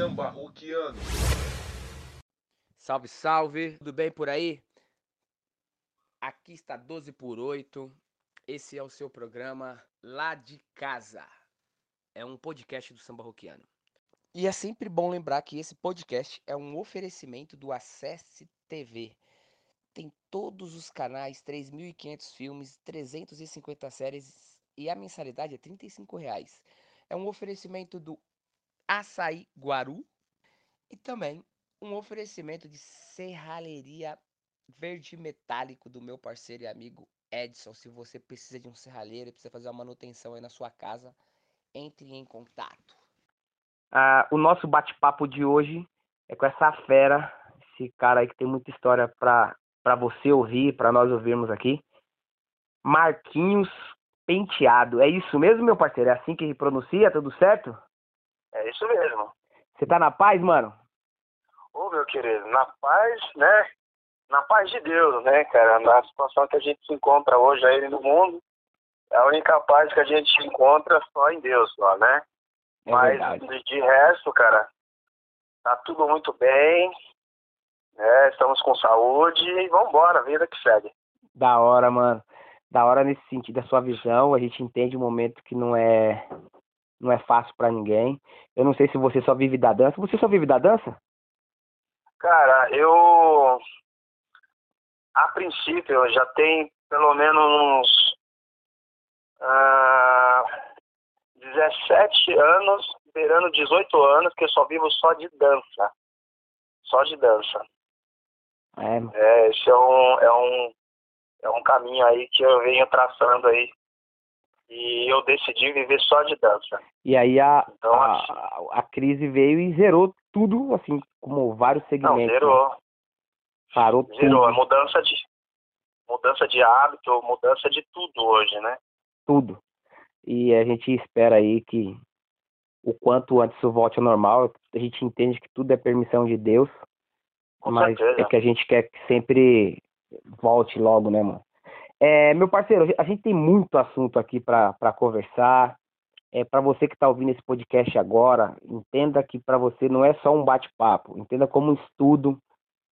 Samba roquiano. Salve, salve. Tudo bem por aí? Aqui está 12 por 8. Esse é o seu programa Lá de Casa. É um podcast do Samba Roquiano. E é sempre bom lembrar que esse podcast é um oferecimento do Acesse TV. Tem todos os canais, 3.500 filmes, 350 séries e a mensalidade é 35 reais. É um oferecimento do Açaí Guaru e também um oferecimento de serralheria verde metálico do meu parceiro e amigo Edson. Se você precisa de um serralheiro e precisa fazer uma manutenção aí na sua casa, entre em contato. Ah, o nosso bate-papo de hoje é com essa fera, esse cara aí que tem muita história para você ouvir, para nós ouvirmos aqui. Marquinhos Penteado. É isso mesmo, meu parceiro? É assim que pronuncia? Tudo certo? É isso mesmo. Você tá na paz, mano? Ô, meu querido, na paz, né? Na paz de Deus, né, cara? Na situação que a gente se encontra hoje aí no mundo, é a única paz que a gente encontra só em Deus, só, né? É Mas verdade. de resto, cara, tá tudo muito bem, né? Estamos com saúde e vambora, vida que segue. Da hora, mano. Da hora nesse sentido, da sua visão. A gente entende o momento que não é não é fácil pra ninguém. Eu não sei se você só vive da dança. Você só vive da dança? Cara, eu. A princípio, já tenho pelo menos uns. ah, 17 anos, beirando 18 anos, que eu só vivo só de dança. Só de dança. É, É, esse é um, é um, é um caminho aí que eu venho traçando aí. E eu decidi viver só de dança. E aí a, Então, a, a crise veio e zerou tudo, assim, como vários Não, segmentos. né? zerou. Parou Zerou. É tudo, mudança de, mudança de hábito, mudança de tudo hoje, né? tudo. E a gente espera aí que o quanto antes isso volte ao normal. A gente entende que tudo é permissão de Deus, Com mas certeza. é que a gente quer que sempre volte logo, né, mano? É, meu parceiro, a gente tem muito assunto aqui para conversar. É, para você que está ouvindo esse podcast agora, entenda que para você não é só um bate-papo, entenda como um estudo.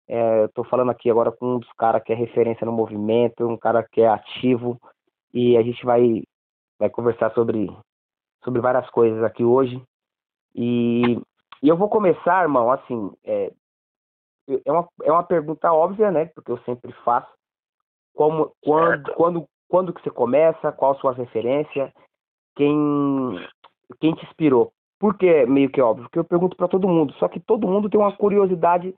É, estou falando aqui agora com um dos caras que é referência no movimento, um cara que é ativo, e a gente vai, vai conversar sobre, sobre várias coisas aqui hoje. E, e eu vou começar, irmão, assim, é, é, uma, é uma pergunta óbvia, né? Porque eu sempre faço. Como, quando, quando, quando que você começa? Qual a sua referência? Quem, quem te inspirou? Por que é meio que óbvio? Porque eu pergunto para todo mundo. Só que todo mundo tem uma curiosidade,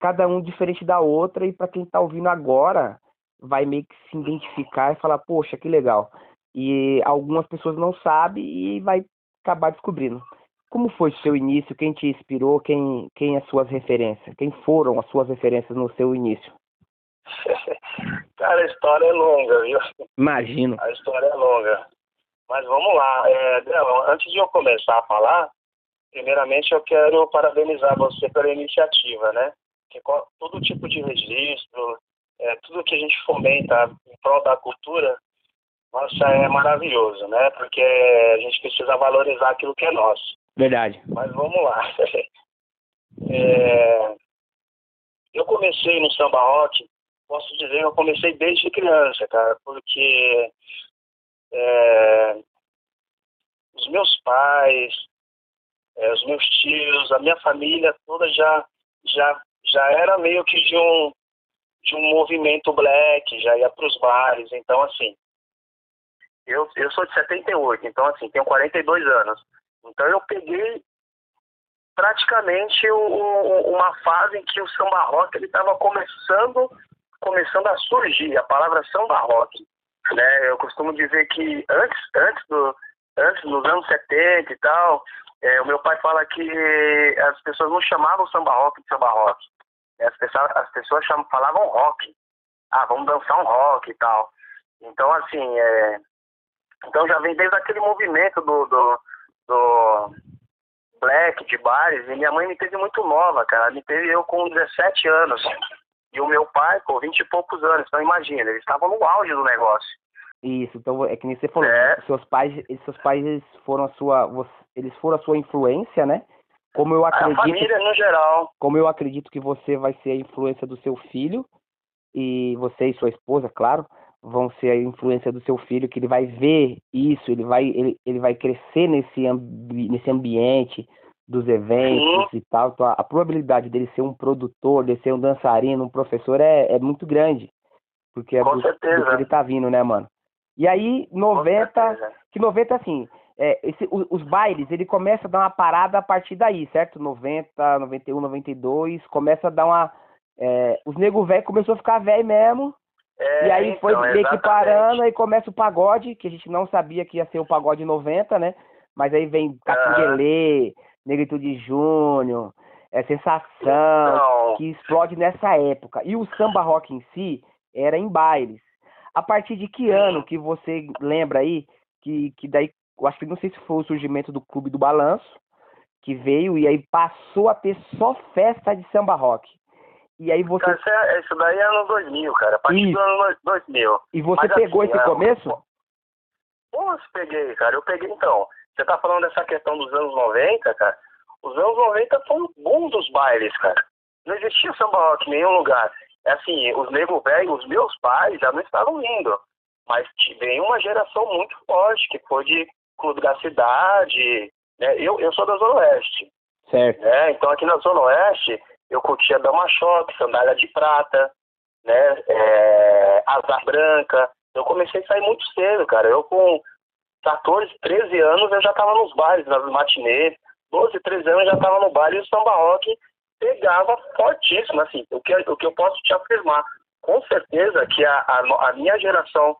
cada um diferente da outra. E para quem tá ouvindo agora, vai meio que se identificar e falar, poxa, que legal. E algumas pessoas não sabem e vai acabar descobrindo. Como foi o seu início? Quem te inspirou? Quem, quem as suas referências? Quem foram as suas referências no seu início? Cara, a história é longa, viu? Imagino. A história é longa. Mas vamos lá. É, antes de eu começar a falar, primeiramente eu quero parabenizar você pela iniciativa, né? Que todo tipo de registro, é, tudo que a gente fomenta em prol da cultura, nossa, é maravilhoso, né? Porque a gente precisa valorizar aquilo que é nosso. Verdade. Mas vamos lá. É, eu comecei no samba rock, posso dizer que eu comecei desde criança, cara, porque é, os meus pais, é, os meus tios, a minha família toda já, já, já era meio que de um, de um movimento black, já ia para os bares, então assim, eu, eu sou de 78, então assim, tenho 42 anos. Então eu peguei praticamente o- uma fase em que o samba rock ele estava começando começando a surgir a palavra samba rock né eu costumo dizer que antes antes do antes dos anos 70 e tal é, o meu pai fala que as pessoas não chamavam samba rock de samba rock as pessoas as pessoas cham, falavam rock ah vamos dançar um rock e tal então assim é, então já vem desde aquele movimento do, do, do black de bares e minha mãe me teve muito nova, cara. Me teve eu com 17 anos. E o meu pai com 20 e poucos anos. Então imagina, eles estavam no auge do negócio. Isso, então é que nem você falou, É. seus pais, seus pais eles foram a sua, eles foram a sua influência, né? Como eu acredito, a família no geral. Como eu acredito que você vai ser a influência do seu filho e você e sua esposa, claro, vão ser a influência do seu filho, que ele vai ver isso, ele vai ele, ele vai crescer nesse ambi nesse ambiente dos eventos Sim. e tal. Então, a, probabilidade dele ser um produtor, de ser um dançarino, um professor é, é muito grande. Porque é Com do, certeza. do que ele tá vindo, né, mano? E aí, Com 90, certeza. que 90, assim, é, esse, o- os bailes, ele começa a dar uma parada a partir daí, certo? 90, 91, 92, começa a dar uma. é, os nego velho começou a ficar velho mesmo, É, e aí foi então, meio que parando, aí começa o pagode, que a gente não sabia que ia ser o pagode 90, né? Mas aí vem Catinguelê, Negritude Júnior, é Sensação, que explode nessa época. E o samba rock em si era em bailes. A partir de que ano que você lembra aí que, que daí, eu acho que não sei se foi o surgimento do Clube do Balanço, que veio e aí passou a ter só festa de samba rock. E aí você, cara, isso, é- daí é ano 2000, cara. A partir Isso. do ano 2000. e você mas pegou assim, esse é, começo? Pô, se peguei, cara. Eu peguei, então. Você tá falando dessa questão dos anos 90, cara. Os anos 90 foi um boom dos bailes, cara. Não existia samba rock em nenhum lugar. É assim, os nego velho, os meus pais já não estavam indo. Mas veio uma geração muito forte, que foi de Clube da Cidade. Né? Eu, eu sou da Zona Oeste. Certo. né? Então aqui na Zona Oeste eu curtia Dama Choque, Sandália de Prata, né? É, Asa Branca. Eu comecei a sair muito cedo, cara. Eu com 14, 13 anos eu já tava nos bares, nas matinês. 12, 13 anos eu já tava no baile e o samba rock pegava fortíssimo, assim. O que, o que eu posso te afirmar, com certeza que a, a, a minha geração,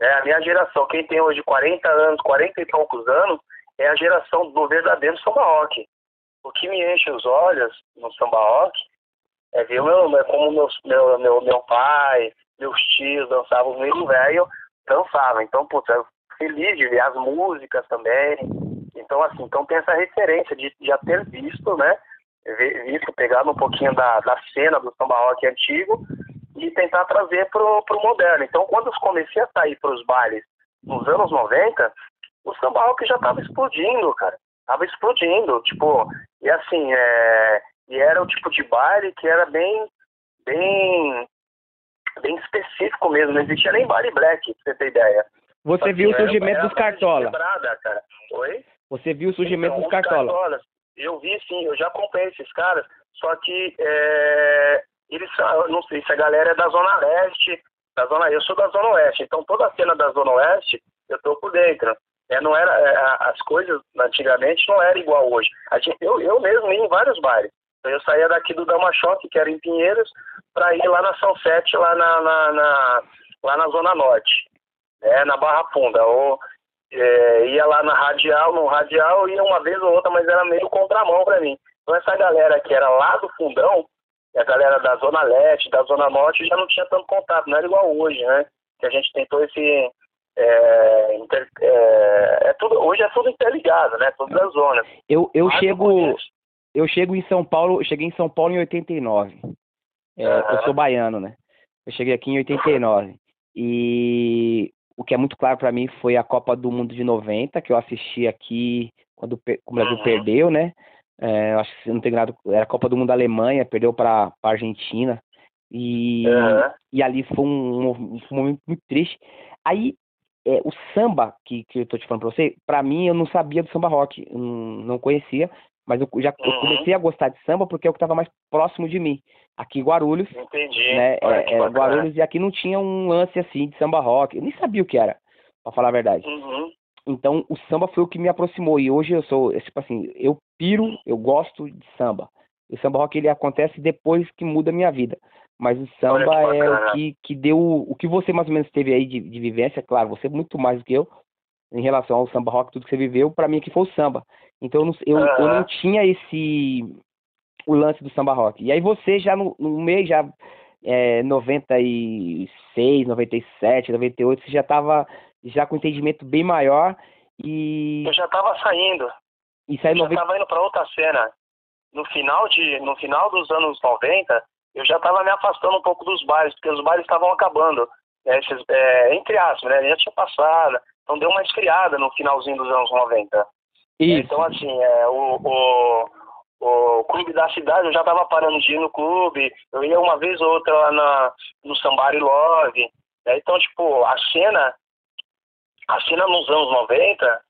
né, a minha geração, quem tem hoje 40 anos, 40 e poucos anos, é a geração do verdadeiro samba rock o que me enche os olhos no samba rock é ver o meu, é como meus, meu, meu, meu pai, meus tios dançavam, os meio velho dançavam. Então, putz, eu feliz de as músicas também. Então, assim, então tem essa referência de já ter visto, né? Visto, pegado um pouquinho da, da cena do samba rock antigo e tentar trazer pro, pro moderno. Então, quando eu comecei a sair pros bailes nos anos 90, o samba rock já tava explodindo, cara tava explodindo, tipo, e assim, é, e era o tipo de baile que era bem, bem, bem específico mesmo, não existia nem baile black, pra você ter ideia. Você viu o Era- surgimento dos Cartola. quebrada, cara. Oi? Você viu o surgimento Então, dos os Cartola. Cartolas, Eu vi sim, eu já acompanhei esses caras, só que é, eles não sei se a galera é da Zona Leste, da Zona, eu sou da Zona Oeste, então toda a cena da Zona Oeste eu tô por dentro. É, não era, é, as coisas antigamente não era igual hoje. Gente, eu, eu mesmo ia em vários bares. Então, eu saía daqui do Dama Choque, que era em Pinheiros, para ir lá na São Sete, lá na, na, na- lá na Zona Norte, né, na Barra Funda. Ou é, ia lá na Radial, no Radial ia uma vez ou outra, mas era meio contramão para mim. Então essa galera que era lá do fundão, e a galera da Zona Leste, da Zona Norte, já não tinha tanto contato, não era igual hoje, né? Que a gente tentou esse. É, inter- é, é tudo, hoje é tudo interligado, né? Tudo das zonas. Eu, eu Mas chego, eu chego em São Paulo, cheguei em São Paulo em 89. É, Aham. Eu sou baiano, né? Eu cheguei aqui em 89. E o que é muito claro pra mim foi a Copa do Mundo de 90, que eu assisti aqui quando o Brasil Uhum. perdeu, né? É, eu acho que não tem nada, era a Copa do Mundo da Alemanha, perdeu pra, pra Argentina. E, Aham. e ali foi um, um- um momento muito triste. Aí, é, o samba que, que eu tô te falando pra você, pra mim eu não sabia do samba rock, não, não conhecia, mas eu já eu Uhum. comecei a gostar de samba porque é o que estava mais próximo de mim. Aqui Guarulhos, Entendi. né? É, é. Guarulhos e aqui não tinha um lance assim de samba rock. Eu nem sabia o que era, pra falar a verdade. Uhum. Então o samba foi o que me aproximou. E hoje eu sou, é, tipo assim, eu piro, eu gosto de samba. O samba rock ele acontece depois que muda a minha vida. Mas o samba é o que, que deu. O que você mais ou menos teve aí de, de vivência, claro, você muito mais do que eu, em relação ao samba rock, tudo que você viveu, pra mim aqui foi o samba. Então eu não, eu, eu Aham. não tinha esse. O lance do samba rock. E aí você já no, no meio, já é, 96, 97, 98, você já tava já com entendimento bem maior e, Eu já tava saindo. e saiu Eu já 90, estava indo para outra cena. No final, de, no final dos anos 90, eu já estava me afastando um pouco dos bares, porque os bares estavam acabando. né, esses, é, entre aspas, né? Já tinha passado. Então deu uma esfriada no finalzinho dos anos 90. Isso. Então, assim, é, o, o, clube da cidade, eu já tava parando de ir no clube, eu ia uma vez ou outra lá na, no Sambari Love, né? Então, tipo, a cena, a cena nos anos 90,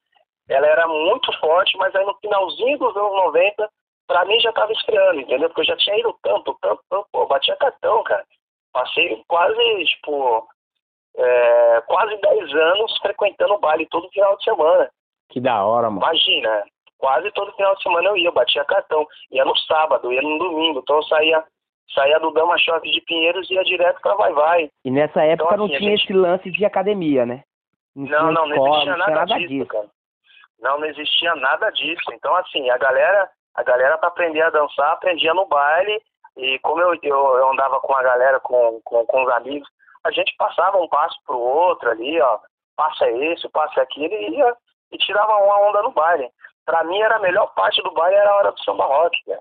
ela era muito forte, mas aí no finalzinho dos anos 90, pra mim já tava esfriando, entendeu? Porque eu já tinha ido tanto, tanto, tanto, pô, batia cartão, cara. Passei quase, tipo, é, quase 10 anos frequentando o baile todo final de semana. Que da hora, mano. Imagina, quase todo final de semana eu ia, eu batia cartão. Ia no sábado, ia no domingo. Então eu saía, saía do Dama Shopping de Pinheiros e ia direto pra Vai Vai. E nessa época Então, não assim, a tinha gente- esse lance de academia, né? Não, não, não escola, existia não tinha nada, disso, disso. cara. Não, não existia nada disso. Então, assim, a galera, a galera pra aprender a dançar, aprendia no baile. E como eu, eu, eu andava com a galera, com, com, com os amigos, a gente passava um passo pro outro ali, ó. Passa esse, passa aquilo, e ia e tirava uma onda no baile. Pra mim, era a melhor parte do baile, era a hora do samba rock, cara.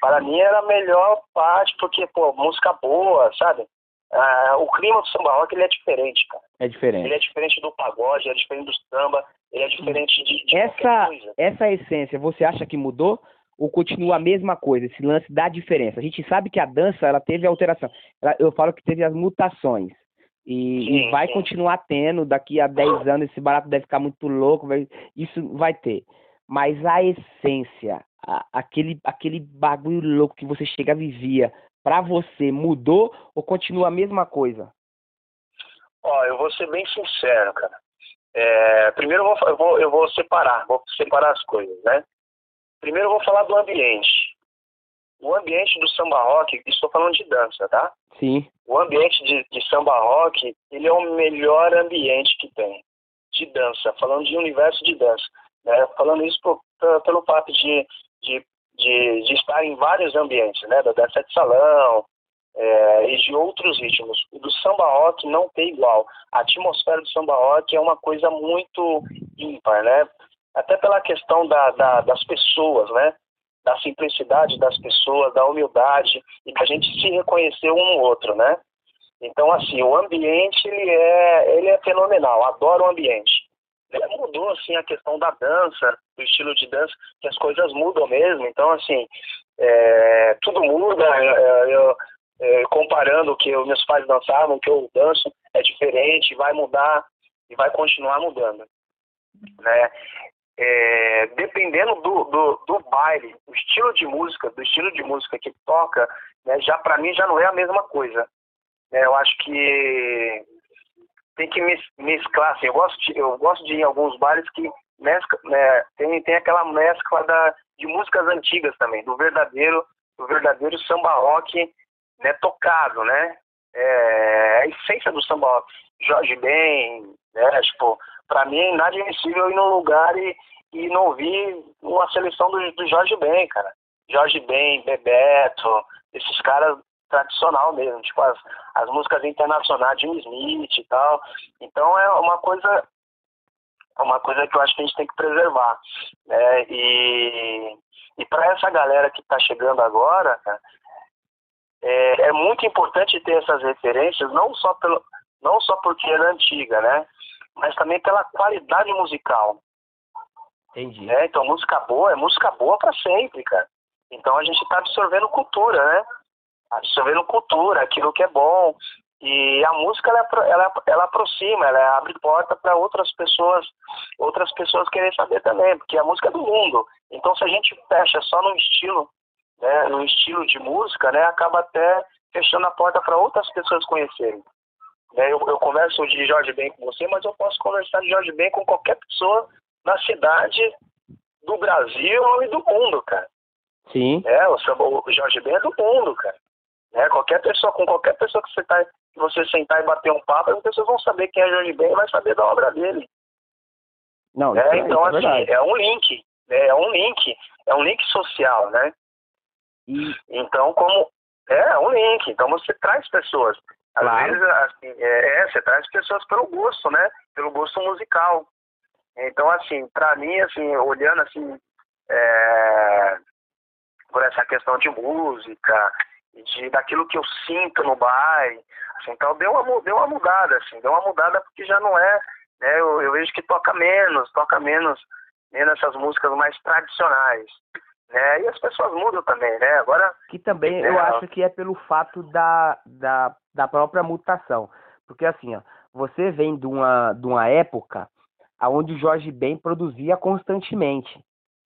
Para mim, era a melhor parte, porque, pô, música boa, sabe? Ah, o clima do samba rock, ele é diferente, cara. É diferente. Ele é diferente do pagode, ele é diferente do samba, ele é diferente de, de Essa, coisa. essa essência, você acha que mudou ou continua a mesma coisa? Esse lance da diferença. A gente sabe que a dança ela teve alteração. Ela- eu falo que teve as mutações. E, Sim, e vai sim. continuar tendo. Daqui a 10 anos esse barato deve ficar muito louco. vai- isso vai ter. Mas a essência, a- aquele, aquele bagulho louco que você chega vivia, pra você mudou ou continua a mesma coisa? Ó, eu vou ser bem sincero, cara. É, primeiro eu vou, eu, vou, eu vou separar, vou separar as coisas, né? Primeiro eu vou falar do ambiente. O ambiente do samba rock, estou falando de dança, tá? Sim. O ambiente de, de samba rock, ele é o melhor ambiente que tem de dança, falando de universo de dança. Né? Falando isso por- pelo fato de, de, de, de estar em vários ambientes, né? Da dança de salão é, e de outros ritmos. O do samba rock não tem igual. A atmosfera do samba rock é uma coisa muito ímpar, né? Até pela questão da, da, das pessoas, né? Da simplicidade das pessoas, da humildade e da gente se reconhecer um no outro, né? Então, assim, o ambiente, ele é, ele é fenomenal. Adoro o ambiente. É, Mudou, assim, a questão da dança, do estilo de dança, que as coisas mudam mesmo. Então, assim, é, tudo muda. é, eu- é, comparando o que os meus pais dançavam, o que eu danço, é diferente, vai mudar e vai continuar mudando. Né? É, dependendo do, do, do baile, do estilo de música, do estilo de música que toca, né, já para mim já não é a mesma coisa. né? eu acho que tem que mes- mesclar, assim, eu gosto de, eu gosto de ir em alguns bailes que mescla, né, tem, tem aquela mescla da, de músicas antigas também, do verdadeiro, do verdadeiro samba rock né, tocado, né? É, a essência do samba rock. Jorge Ben, né? Tipo, pra mim é inadmissível ir num lugar e, e não ouvir uma seleção do, do Jorge Ben, cara. Jorge Ben, Bebeto, esses caras tradicional mesmo, tipo as, as músicas internacionais, Jim Smith e tal. Então é uma coisa é uma coisa que eu acho que a gente tem que preservar. Né? E, e para essa galera que está chegando agora, é, é muito importante ter essas referências, não só, pelo, não só porque ela é antiga, né? Mas também pela qualidade musical. Entendi. Né? Então, música boa é música boa para sempre, cara. Então, a gente está absorvendo cultura, né? Absorvendo cultura, aquilo que é bom. E a música, ela, ela, ela aproxima, ela abre porta para outras pessoas, outras pessoas querem saber também, porque a música é do mundo. Então, se a gente fecha só num estilo, né, num estilo de música, né, acaba até fechando a porta para outras pessoas conhecerem. Né, eu, eu converso de Jorge Ben com você, mas eu posso conversar de Jorge Ben com qualquer pessoa na cidade do Brasil e do mundo, cara. Sim. É, o, samba- o Jorge Ben é do mundo, cara. Né, qualquer pessoa, com qualquer pessoa que você, tá, que você sentar e bater um papo, as pessoas vão saber quem é Jorge Ben e vai saber da obra dele. Não, isso é- Então, é assim, é um link. né, É um link. É um link social, né? Então, como. É, um link. Então você traz pessoas. Às Claro. vezes, assim, é, é, você traz pessoas pelo gosto, né? Pelo gosto musical. Então, assim, pra mim, assim, olhando assim, é, por essa questão de música, de, daquilo que eu sinto no baile, assim, então deu uma, deu uma mudada, assim, deu uma mudada porque já não é, né? Eu, eu vejo que toca menos, toca menos, menos essas músicas mais tradicionais. Né? E as pessoas mudam também, né? Agora. Que também eu acho que é pelo fato da, da, da própria mutação. Porque assim, ó, você vem de uma, de uma época onde o Jorge Ben produzia constantemente.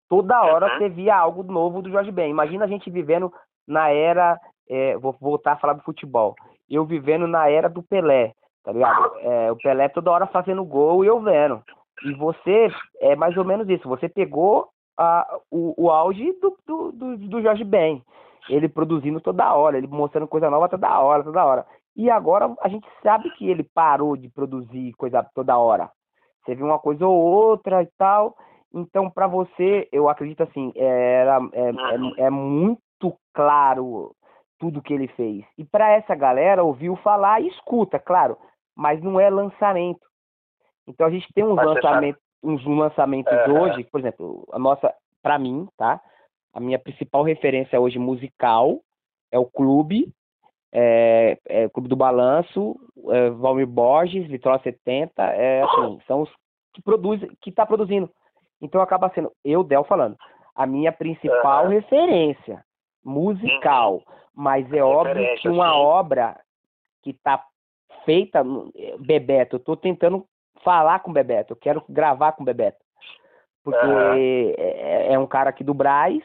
Toda hora Uhum. você via algo novo do Jorge Ben. Imagina a gente vivendo na era. é, vou voltar a falar do futebol. Eu vivendo na era do Pelé, tá ligado? É, o Pelé toda hora fazendo gol e eu vendo. E você é mais ou menos isso. Você pegou a, o, o auge do, do, do, do Jorge Ben. Ele produzindo toda hora, ele mostrando coisa nova toda hora, toda hora. E agora a gente sabe que ele parou de produzir coisa toda hora. Você viu uma coisa ou outra e tal. Então, para você, eu acredito assim, era, é, é, é muito claro tudo que ele fez. E para essa galera, ouviu falar e escuta, claro, mas não é lançamento. Então a gente tem uns você lançamentos, uns lançamentos É. hoje, por exemplo, a nossa, para mim, tá? A minha principal referência hoje musical é o Clube, é, é o Clube do Balanço, é, Valmir Borges, Vitória 70, é, assim, são os que produzem, que tá produzindo. Então acaba sendo, eu, Del, falando, a minha principal Aham. referência musical, mas é óbvio que uma sim. obra que tá feita, eh, Bebeto, eu tô tentando falar com o Bebeto, eu quero gravar com o Bebeto. Porque Aham. é, é um cara aqui do Braz,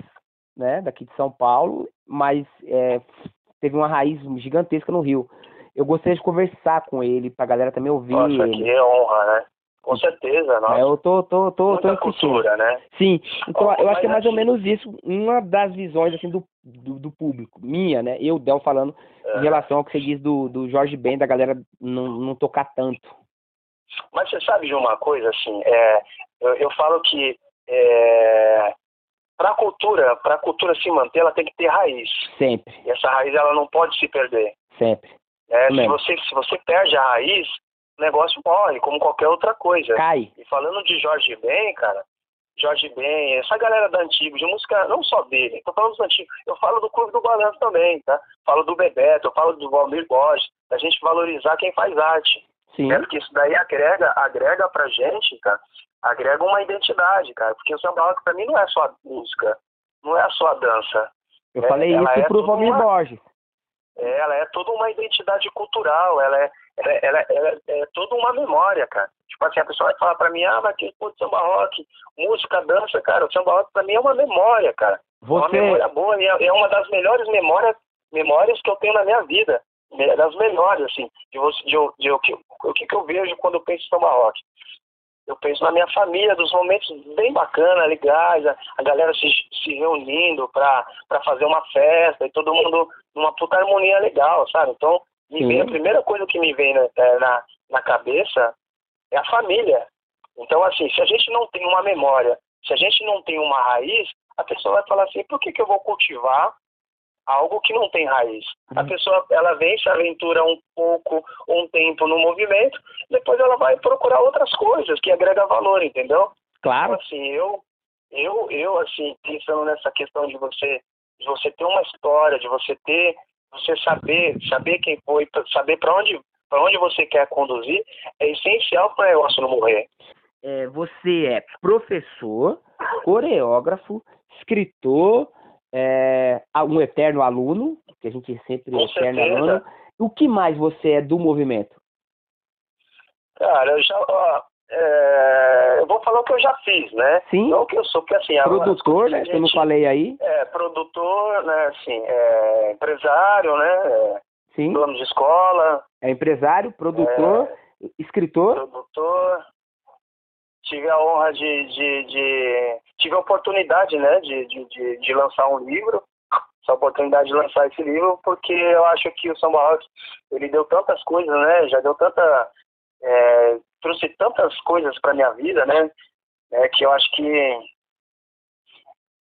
né, daqui de São Paulo, mas é, teve uma raiz gigantesca no Rio. Eu gostaria de conversar com ele, pra galera também ouvir Nossa, ele. que honra, né? Com certeza, nossa. É, eu tô, tô, tô, tô Muita insistindo. cultura, né? Sim, então Ó, eu acho que é mais ou assim- menos isso, uma das visões assim do, do, do público, minha, né? Eu, Del, falando em É. relação ao que você diz do, do Jorge Ben, da galera não, não tocar tanto. Mas você sabe de uma coisa, assim, é, eu, eu falo que é, para a cultura, para a cultura se manter, ela tem que ter raiz. Sempre, E essa raiz ela não pode se perder. sempre. né? Se você, se você perde a raiz, o negócio morre, como qualquer outra coisa. Cai. E falando de Jorge Ben, cara, Jorge Ben, essa galera da antigo, de música, não só dele, tô falando dos antigos, eu falo do Clube do Balanço também, tá? Falo do Bebeto, eu falo do Valmir Borges, da gente valorizar quem faz arte. Sim? Porque isso daí agrega, agrega pra gente, cara, agrega uma identidade, cara. Porque o samba rock pra mim não é só a música, não é só a dança. eu é, falei isso é pro Valmir uma- Borges. É, Ela é toda uma identidade cultural, ela é, ela, ela, ela é toda uma memória, cara. Tipo assim, a pessoa vai falar pra mim, ah, mas que pô, samba rock, música, dança, cara, o samba rock pra mim é uma memória, cara. É uma Você, memória boa, é é uma das melhores memórias, memórias que eu tenho na minha vida. Das melhores, assim, de, de, de, eu- que- o que, eu vejo quando eu penso em rock. Eu penso na minha família, dos momentos bem bacanas, legais, a, a galera se, se reunindo pra fazer uma festa e todo mundo numa puta harmonia legal, sabe? Então, me vem, a primeira coisa que me vem na, é, na, na cabeça é a família. Então, assim, se a gente não tem uma memória, se a gente não tem uma raiz, a pessoa vai falar assim, por que, que eu vou cultivar algo que não tem raiz? A Uhum. pessoa, ela vem, se aventura um pouco, um tempo no movimento, depois ela vai procurar outras coisas que agregam valor, entendeu? claro, Então, assim, eu, eu, eu, assim, pensando nessa questão de você, de você ter uma história, de você ter, você saber, saber quem foi, saber para onde, para onde você quer conduzir, é essencial para o negócio não morrer. é, você é professor, coreógrafo, escritor, é, um eterno aluno, que a gente sempre é Com eterno certeza. aluno. O que mais você é do movimento? Cara, eu já, ó, é, eu vou falar o que eu já fiz, né? Sim, Não o que eu sou, porque assim, a- produtor, né? a Que eu não gente- falei aí. É, produtor, né, assim, é, empresário, né, é, Sim, dono de escola, é empresário, produtor, escritor. produtor. Tive a honra de, de, de- tive a oportunidade, né, de, de, de, lançar um livro, essa oportunidade de lançar esse livro, porque eu acho que o Samba Rock, ele deu tantas coisas, né, já deu tanta, é, trouxe tantas coisas para minha vida, né, é, que eu acho que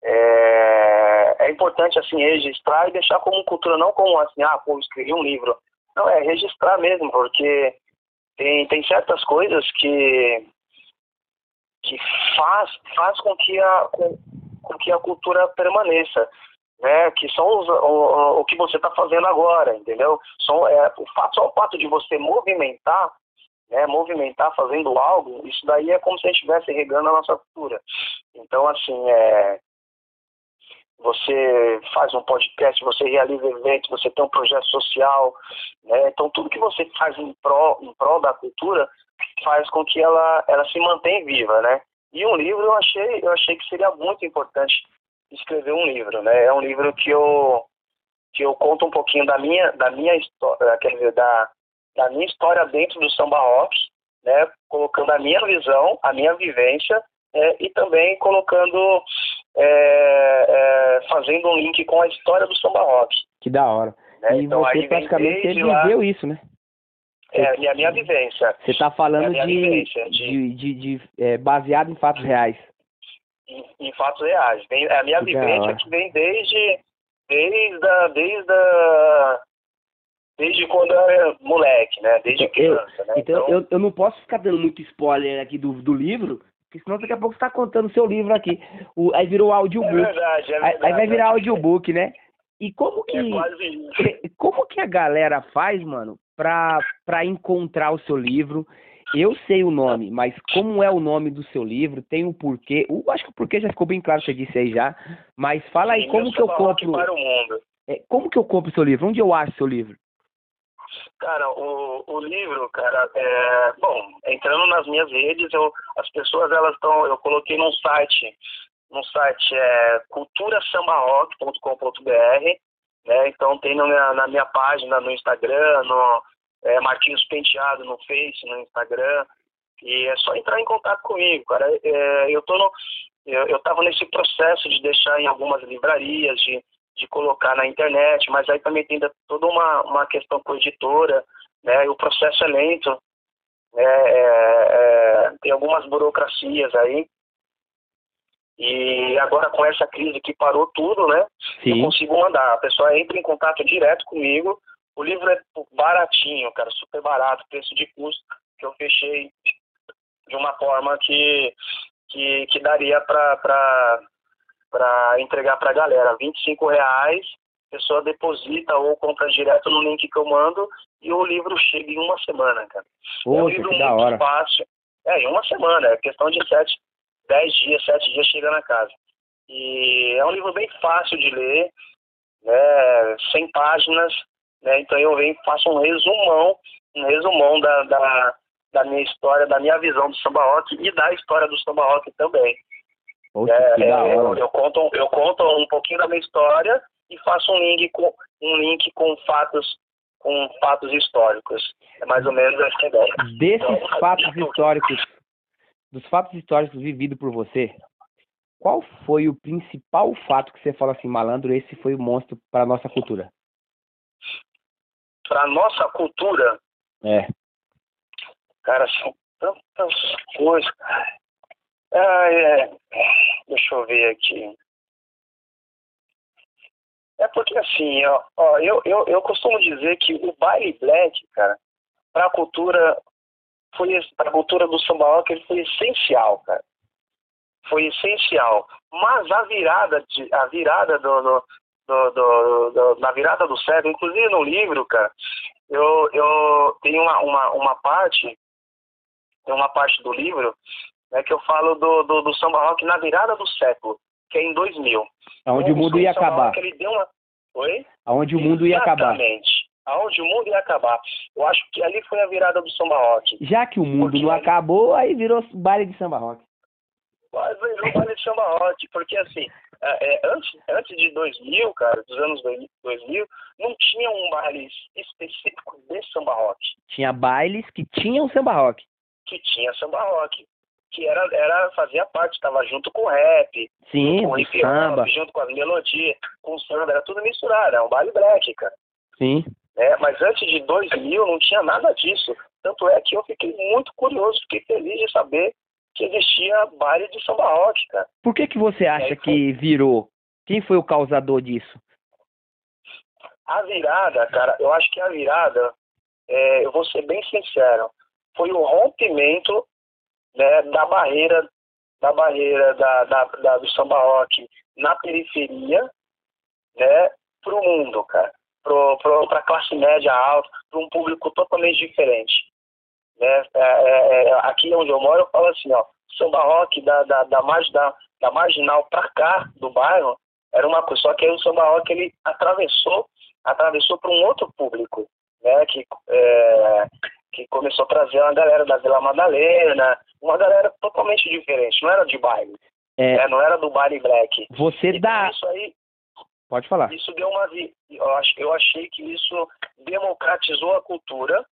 é, é importante, assim, registrar e deixar como cultura, não como, assim, ah, pô, escrevi um livro. Não, é registrar mesmo, porque tem, tem certas coisas que que faz, faz com, que a, com, com que a cultura permaneça, né? Que são os, o, o que você está fazendo agora, entendeu? São, é, o fato, só o fato de você movimentar, né? Movimentar fazendo algo, isso daí é como se a gente estivesse regando a nossa cultura. Então, assim, é, você faz um podcast, você realiza eventos, você tem um projeto social, né? Então tudo que você faz em prol, em prol da cultura faz com que ela, ela se mantenha viva, né? E um livro eu achei, eu achei que seria muito importante escrever um livro, né? É um livro que eu que eu conto um pouquinho da minha da minha história, quer dizer, da da minha história dentro do samba rock, né? Colocando a minha visão, a minha vivência é, e também colocando é, é, fazendo um link com a história do samba rock. Que da hora. Né? E então, você praticamente viveu isso, né? É, a minha vivência. Você está falando é de, de, de, de, é, baseado em fatos reais. Em, em fatos reais. É a minha que vivência que vem desde, desde, a, desde, a, desde quando eu era moleque, né? Desde então, criança, eu, né? Então, então eu, eu não posso ficar dando muito spoiler aqui do, do livro, porque senão daqui a pouco você está contando o seu livro aqui. O, aí virou audiobook. É verdade, é verdade. Aí, aí vai virar audiobook, né? E como que. É como que a galera faz, mano, pra encontrar o seu livro? Eu sei o nome, mas como é o nome do seu livro? Tem um porquê. Eu acho que o porquê já ficou bem claro, você disse aí já. Mas fala aí, Sim, como que eu compro. Para o mundo. É, como que eu compro o seu livro? Onde eu acho o seu livro? Cara, o, o livro, cara, é, bom, entrando nas minhas redes, eu, as pessoas elas estão, eu coloquei num site, no site é culturasambarock.com.br, né? Então tem na, na minha página no Instagram, no é, Penteado no Face, no Instagram, e é só entrar em contato comigo, cara. É, eu tô no, eu, eu tava nesse processo de deixar em algumas livrarias, de de colocar na internet, mas aí também tem toda uma, uma questão com a editora, né? E o processo é lento, né? É, é, tem algumas burocracias aí. E agora com essa crise que parou tudo, né? Sim. Eu consigo mandar. A pessoa entra em contato direto comigo. O livro é baratinho, cara, super barato, preço de custo que eu fechei de uma forma que que, que daria para para entregar para a galera. 25 reais, a pessoa deposita ou compra direto no link que eu mando e o livro chega em uma semana, cara. Poxa, é um livro muito hora. fácil. É, em uma semana, é questão de sete, dez dias, sete dias chega na casa. E é um livro bem fácil de ler, né, 100 páginas, né, então eu venho faço um resumão, um resumão da, da, da minha história, da minha visão do samba rock e da história do samba rock também. Poxa, é, é eu, eu, conto, eu conto um pouquinho da minha história e faço um link com, um link com fatos com fatos históricos. É mais ou menos essa ideia. Desses então, fatos históricos, dos fatos históricos vividos por você, qual foi o principal fato que você fala assim, malandro, esse foi o monstro para nossa cultura? Para nossa cultura? É. Cara, são tantas coisas. Ah, é. Deixa eu ver aqui. É porque assim, ó, ó eu, eu, eu costumo dizer que o baile black, cara, para a cultura foi a cultura do samba rock ele foi essencial, cara. Foi essencial. Mas a virada de, a virada do, do, do, do, na virada do século, inclusive no livro, cara, eu, eu tenho uma, uma, uma parte, tem uma parte do livro né, que eu falo do, do, do, samba rock na virada do século, que é em 2000. Aonde o, o mundo ia acabar. Rock, ele deu uma... Oi? Aonde o mundo ia acabar. Exatamente. Aonde o mundo ia acabar. Eu acho que ali foi a virada do samba rock. Já que o mundo porque não ali... acabou, aí virou baile de samba rock. Mas virou baile de samba rock, porque assim, é, é, antes, antes de 2000, cara, dos anos 2000, não tinha um baile específico de samba rock. Tinha bailes que tinham samba rock. Que tinha samba rock que era, era fazia parte, estava junto com o rap, Sim, com o hip samba. junto com as melodias, com o samba, era tudo misturado, era um baile black, cara. Sim. É, mas antes de 2000 não tinha nada disso. Tanto é que eu fiquei muito curioso, fiquei feliz de saber que existia baile de samba rock, cara. Por que que você acha que virou? Quem foi o causador disso? A virada, cara, eu acho que a virada, é, eu vou ser bem sincero, foi o rompimento né, da barreira da barreira da, da, da, do samba rock na periferia, né, para o mundo, cara, para a classe média alta, para um público totalmente diferente. Né? É, é, é, aqui onde eu moro, eu falo assim, ó, samba rock da, da, da, da, da marginal para cá do bairro, Era uma coisa, só que aí o samba rock ele atravessou, atravessou para um outro público, né? Que, é, que começou a trazer uma galera da Vila Madalena, uma galera totalmente diferente, não era de baile, É, né? não era do baile black. você Então, dá. isso aí, Pode falar. isso deu uma eu achei que isso democratizou a cultura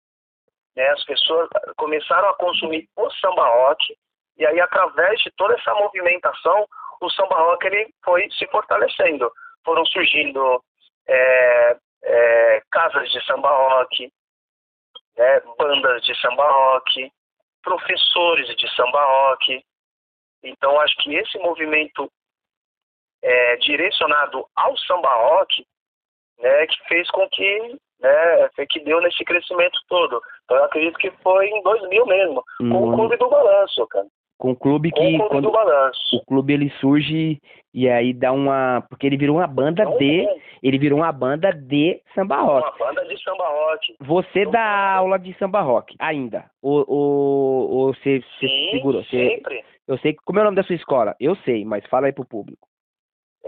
né? As pessoas começaram a consumir o samba rock e aí através de toda essa movimentação o samba rock ele foi se fortalecendo. Foram surgindo é, é, casas de samba rock né, bandas de samba rock professores de samba rock. Então acho que esse movimento é, direcionado ao samba rock, né, que fez com que, né, que deu nesse crescimento todo. Então eu acredito que foi em 2000 mesmo, com o Hum, Clube do Balanço, cara. com o clube Com que o Clube quando do Balanço. o clube ele surge e aí dá uma porque ele virou uma banda Então, de ele virou uma banda de samba rock. uma banda de samba rock. Você dá aula de samba rock ainda? Ou, ou, ou você, segurou? Você, sempre. eu sei como é o nome da sua escola? Eu sei, mas fala aí pro público.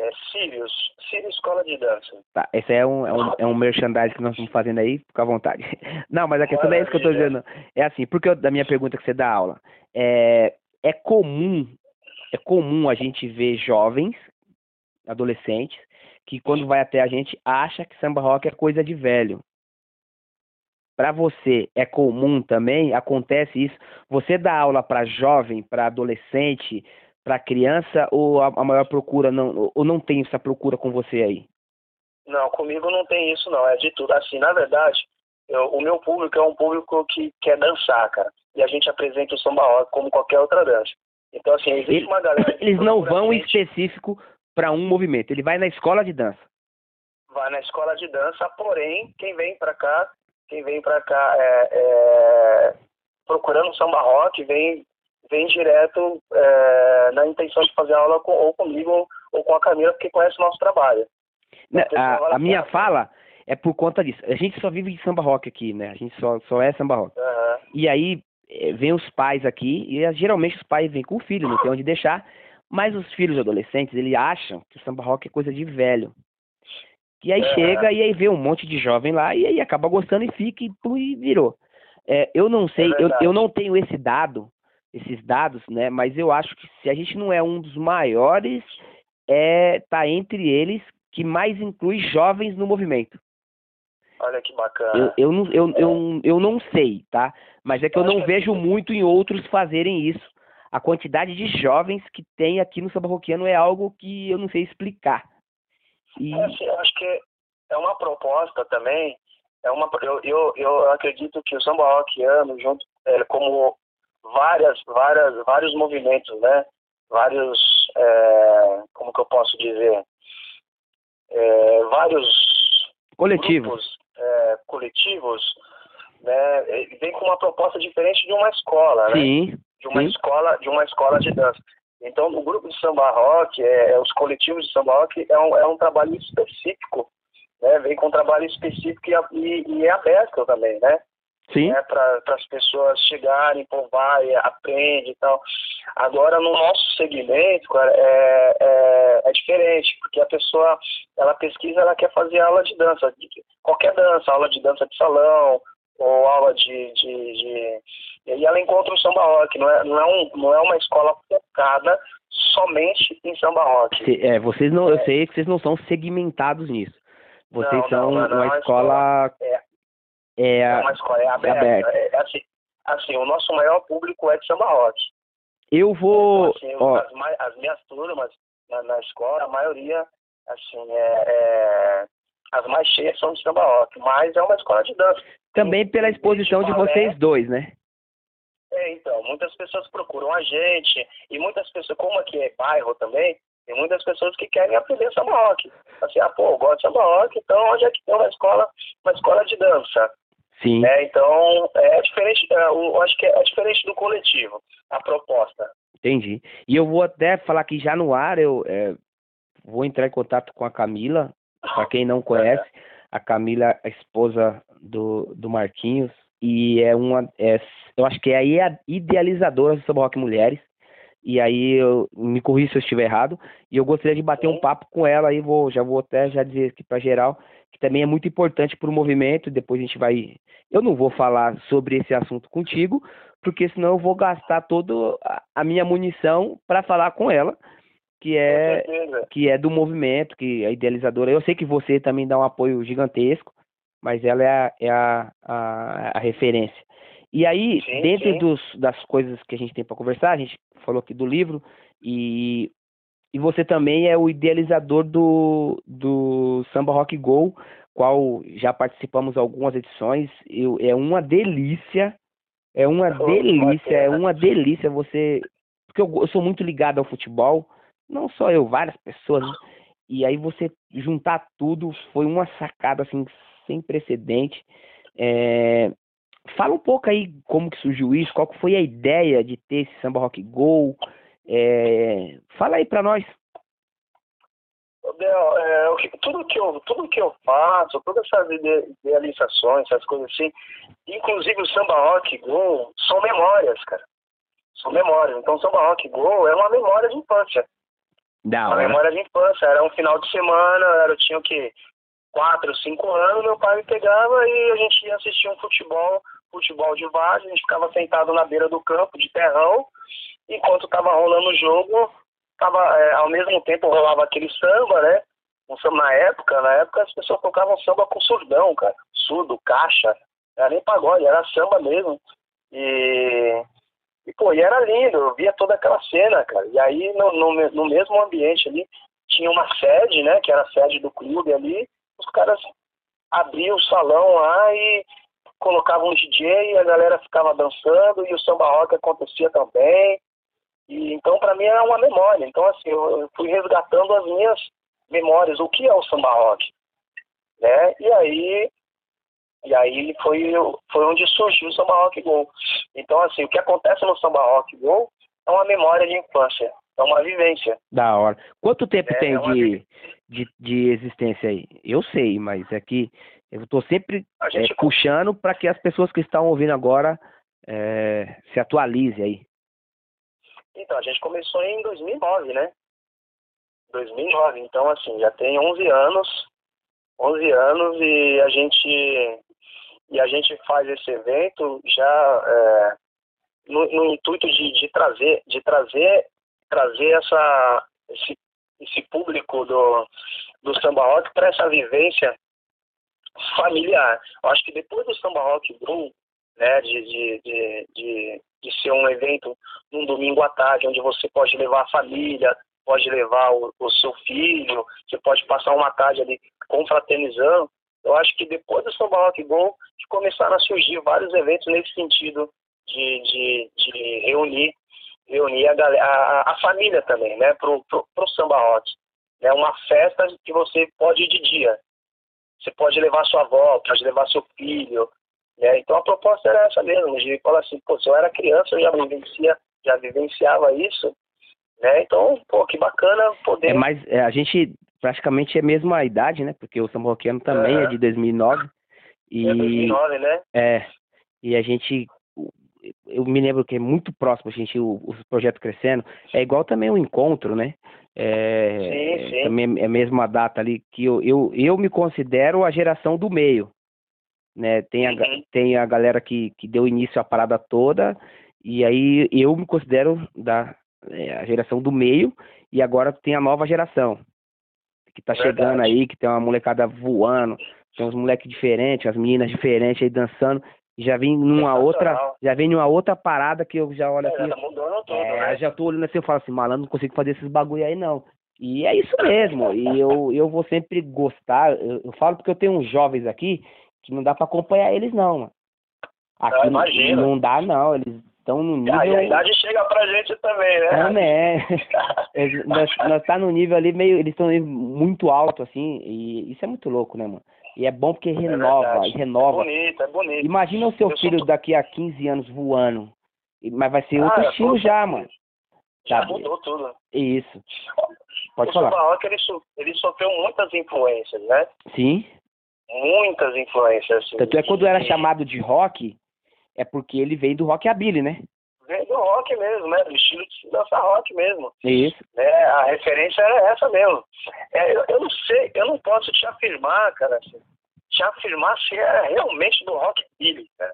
É Sirius, Sirius Escola de Dança. Tá, esse é um, é um, é um merchandising que nós estamos fazendo aí, fica à vontade. Não, mas a questão não é isso que eu Maravilha. dizendo. É assim, porque eu- da minha pergunta que você dá aula, é, é comum, é comum a gente ver jovens, adolescentes, que quando vai até a gente acha que samba rock é coisa de velho. Para você é comum também? Acontece isso? Você dá aula para jovem, para adolescente, para criança ou a, a maior procura não ou não tem essa procura com você aí? Não, comigo não tem isso não, é de tudo. Assim, na verdade, eu- o meu público é um público que quer dançar, cara. E a gente apresenta o samba rock como qualquer outra dança. Então, assim, existe Ele- uma galera... Eles não vão em específico para um movimento. Ele vai na escola de dança. Vai na escola de dança, porém, quem vem pra cá, quem vem pra cá é, é, procurando samba rock, vem, vem direto é, na intenção de fazer aula com, ou comigo ou com a Camila, porque conhece o nosso trabalho. Né, Porque A, fala a minha fala é por conta disso. A gente só vive de samba rock aqui, né? A gente só, só é samba rock. Aham. E aí eh, vem os pais aqui e eh, geralmente os pais vêm com o filho, não tem onde deixar. Mas os filhos adolescentes, eles acham que o samba rock é coisa de velho. E aí É. chega e aí vê um monte de jovem lá e aí acaba gostando e fica e, pum, e virou. É, eu não sei, eu, verdade. eu não tenho esse dado, esses dados, né? Mas eu acho que se a gente não é um dos maiores, é tá entre eles que mais inclui jovens no movimento. Olha que Eu, bacana. eu, não, eu, eu, eu não sei, tá? Mas é que eu Eu não que é vejo assim. muito em outros fazerem isso. A quantidade de jovens que tem aqui no samba roquiano é algo que eu não sei explicar. E É, assim, eu acho que é uma proposta também. É uma, eu, eu, eu acredito que o samba rockiano, junto é, como várias, várias, vários movimentos, né? Vários, é, como que eu posso dizer? É, vários coletivo. grupos é, coletivos, né? Vem com uma proposta diferente de uma escola, né? Sim, de uma Sim. escola de uma escola de dança. Então, o grupo de samba rock, é, é, os coletivos de samba rock é um, é um trabalho específico, né? Vem com um trabalho específico e, e, e é aberto também, né? Sim. né? Para as pessoas chegarem, pô, vai, aprende e tal. Agora, no nosso segmento, cara, é, é, é diferente, porque a pessoa, ela pesquisa, ela quer fazer aula de dança, qualquer dança, aula de dança de salão, ou aula de, de, de- e ela encontra o samba rock, não é, não é, um, não é uma escola focada somente em samba rock. Se- é, vocês não, eu sei que vocês não são segmentados nisso. Vocês Não, são não, não, uma é uma escola. é- É, É uma escola, é aberta. aberta. É, assim, assim, o nosso maior público é de samba rock. eu vou. Então, assim, Ó, as, as minhas turmas na, na escola, a maioria, assim, é, é- as mais cheias são de samba rock, mas é uma escola de dança. também pela exposição de balé. vocês dois, né? É, então, muitas pessoas procuram a gente, e muitas pessoas, como aqui é bairro também, tem muitas pessoas que querem aprender samba rock. Assim, ah, pô, eu gosto de samba rock, então onde é que tem uma escola, uma escola de dança? Sim. É, então, é diferente, é, eu acho que é diferente do coletivo, a proposta. Entendi. E eu vou até falar aqui já no ar, eu é, vou entrar em contato com a Camila, para quem não conhece, a Camila, é a esposa do, do Marquinhos, e é uma, é, eu acho que é a idealizadora do Samba Rock Mulheres. E aí eu me corri se eu estiver errado. E eu gostaria de bater um papo com ela aí, vou, já vou até já dizer aqui para geral, que também é muito importante para o movimento. Depois a gente vai. Eu não vou falar sobre esse assunto contigo, porque senão eu vou gastar toda a- minha munição para falar com ela, que é que é do movimento, que é idealizadora. Eu sei que você também dá um apoio gigantesco, mas ela é a, é a, a, a referência. E aí, Sim, dentro sim. dos, das coisas que a gente tem para conversar, a gente falou aqui do livro, e, e você também é o idealizador do, do Samba Rock Go, qual já participamos algumas edições. Eu, é uma delícia, é uma Oh, delícia, é uma delícia você. Porque eu, eu sou muito ligado ao futebol, não só eu, várias pessoas. né? E aí você juntar tudo foi uma sacada assim sem precedente. É, Fala um pouco aí como que surgiu isso, qual que foi a ideia de ter esse samba rock go. É, Fala aí pra nós. Del, é, tudo, que eu, tudo que eu faço, todas essas ide- idealizações, essas coisas assim, inclusive o samba rock go, são memórias, cara. São memórias. Então o samba rock go é uma memória de infância. Da Uma hora. memória de infância. Era um final de semana, eu tinha o quê? Quatro, cinco anos, meu pai me pegava e a gente ia assistir um futebol, futebol de várzea, a gente ficava sentado na beira do campo, de terrão, enquanto estava rolando o jogo, tava, é, ao mesmo tempo rolava aquele samba, né? Um samba na época, na época as pessoas tocavam samba com surdão, cara. Surdo, caixa, era nem pagode, era samba mesmo. E, e pô, e era lindo, eu via toda aquela cena, cara. E aí no, no, no mesmo ambiente ali tinha uma sede, né? Que era a sede do clube ali, os caras abriam o salão lá e colocavam um DJ e a galera ficava dançando e o samba rock acontecia também. E então para mim era uma memória. Então assim, eu, fui resgatando as minhas memórias, o que é o samba rock, né? E aí e aí foi foi onde surgiu o samba rock go. Então assim, o que acontece no samba rock go é uma memória de infância, é uma vivência. Da hora. Quanto tempo É, tem é de, de, de existência aí? Eu sei, mas é que eu tô sempre é, gente puxando para que as pessoas que estão ouvindo agora é, se atualizem aí. Então, a gente começou em 2009, né? 2009. Então, assim, já tem 11 anos. 11 anos e a gente e a gente faz esse evento já é, no, no intuito de, de trazer de trazer trazer essa esse, esse público do do samba rock para essa vivência familiar. Eu acho que depois do samba rock Blue, né, de, de, de, de, de ser um evento num domingo à tarde, onde você pode levar a família, pode levar o, o seu filho, você pode passar uma tarde ali confraternizando. Eu acho que depois do Samba Rock Go, que começaram a surgir vários eventos nesse sentido de, de, de reunir, reunir a, galera, a, a família também, né, pro, pro, pro Samba Rock. É uma festa que você pode ir de dia. Você pode levar sua avó, pode levar seu filho, né? Então a proposta era essa mesmo, de falar assim, pô, se eu era criança, eu já vivencia, já vivenciava isso, né? Então, pô, que bacana poder. É, mas é, a gente praticamente é a mesma idade, né? Porque o Samba Roqueano também é É. de 2009. E, É 2009, né? É, e a gente, eu me lembro que é muito próximo, a gente, o, o projeto crescendo, é igual também o encontro, né? É, Sim, sim. Também é a mesma data ali que eu, eu, eu me considero a geração do meio, né? Tem a, Uhum. tem a galera que, que deu início à parada toda, e aí eu me considero da é, a geração do meio, e agora tem a nova geração, que tá Verdade. chegando aí, que tem uma molecada voando, tem uns moleques diferentes, as meninas diferentes aí dançando, já vem numa outra, já vem numa outra parada que eu já olho É, assim, tá mudando tudo, é, né? já tô olhando assim, eu falo assim, malandro, não consigo fazer esses bagulho aí não. E é isso mesmo, e eu, eu vou sempre gostar, eu, eu falo porque eu tenho uns jovens aqui que não dá pra acompanhar eles não, mano. Aqui Ah, não, não dá não, eles estão no nível... Ah, e a idade chega pra gente também, né? Também. Eles- nós, nós tá no nível ali meio, eles estão muito alto assim, e isso é muito louco, né, mano? E é bom porque renova, verdade. e renova. É bonito, é bonito. Imagina o seu Eu sou filho to- daqui a 15 anos voando. Mas vai ser outro Ah, estilo com já, mano. Já sabe? mudou tudo. Isso. Pode o falar. Rock, ele, so- ele sofreu muitas influências, né? Sim. Muitas influências. Assim, Tanto é quando era chamado de rock, é porque ele veio do rockabilly, né? Vem do rock mesmo, né? Do estilo de dança rock mesmo. Isso. Né? A referência era essa mesmo. É, eu, eu não sei, eu não posso te afirmar, cara, assim, te afirmar se é realmente do rock billy, cara.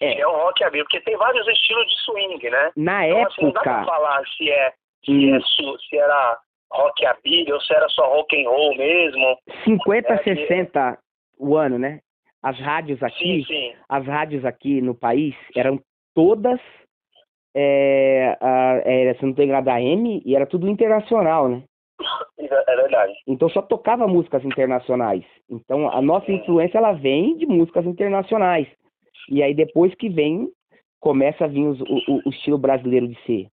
É. É o rock billy, porque tem vários estilos de swing, né? Na Então, assim, não dá pra época, falar se é, se, é se era rockabilly ou se era só rock and roll mesmo. 50, É que- 60 o ano, né? As rádios aqui, Sim, sim. as rádios aqui no país eram todas, é, a, é, se não tem nada AM, e era tudo internacional, né? É verdade. Então só tocava músicas internacionais. Então a nossa influência ela vem de músicas internacionais. E aí depois que vem, começa a vir os- o, o- estilo brasileiro de ser.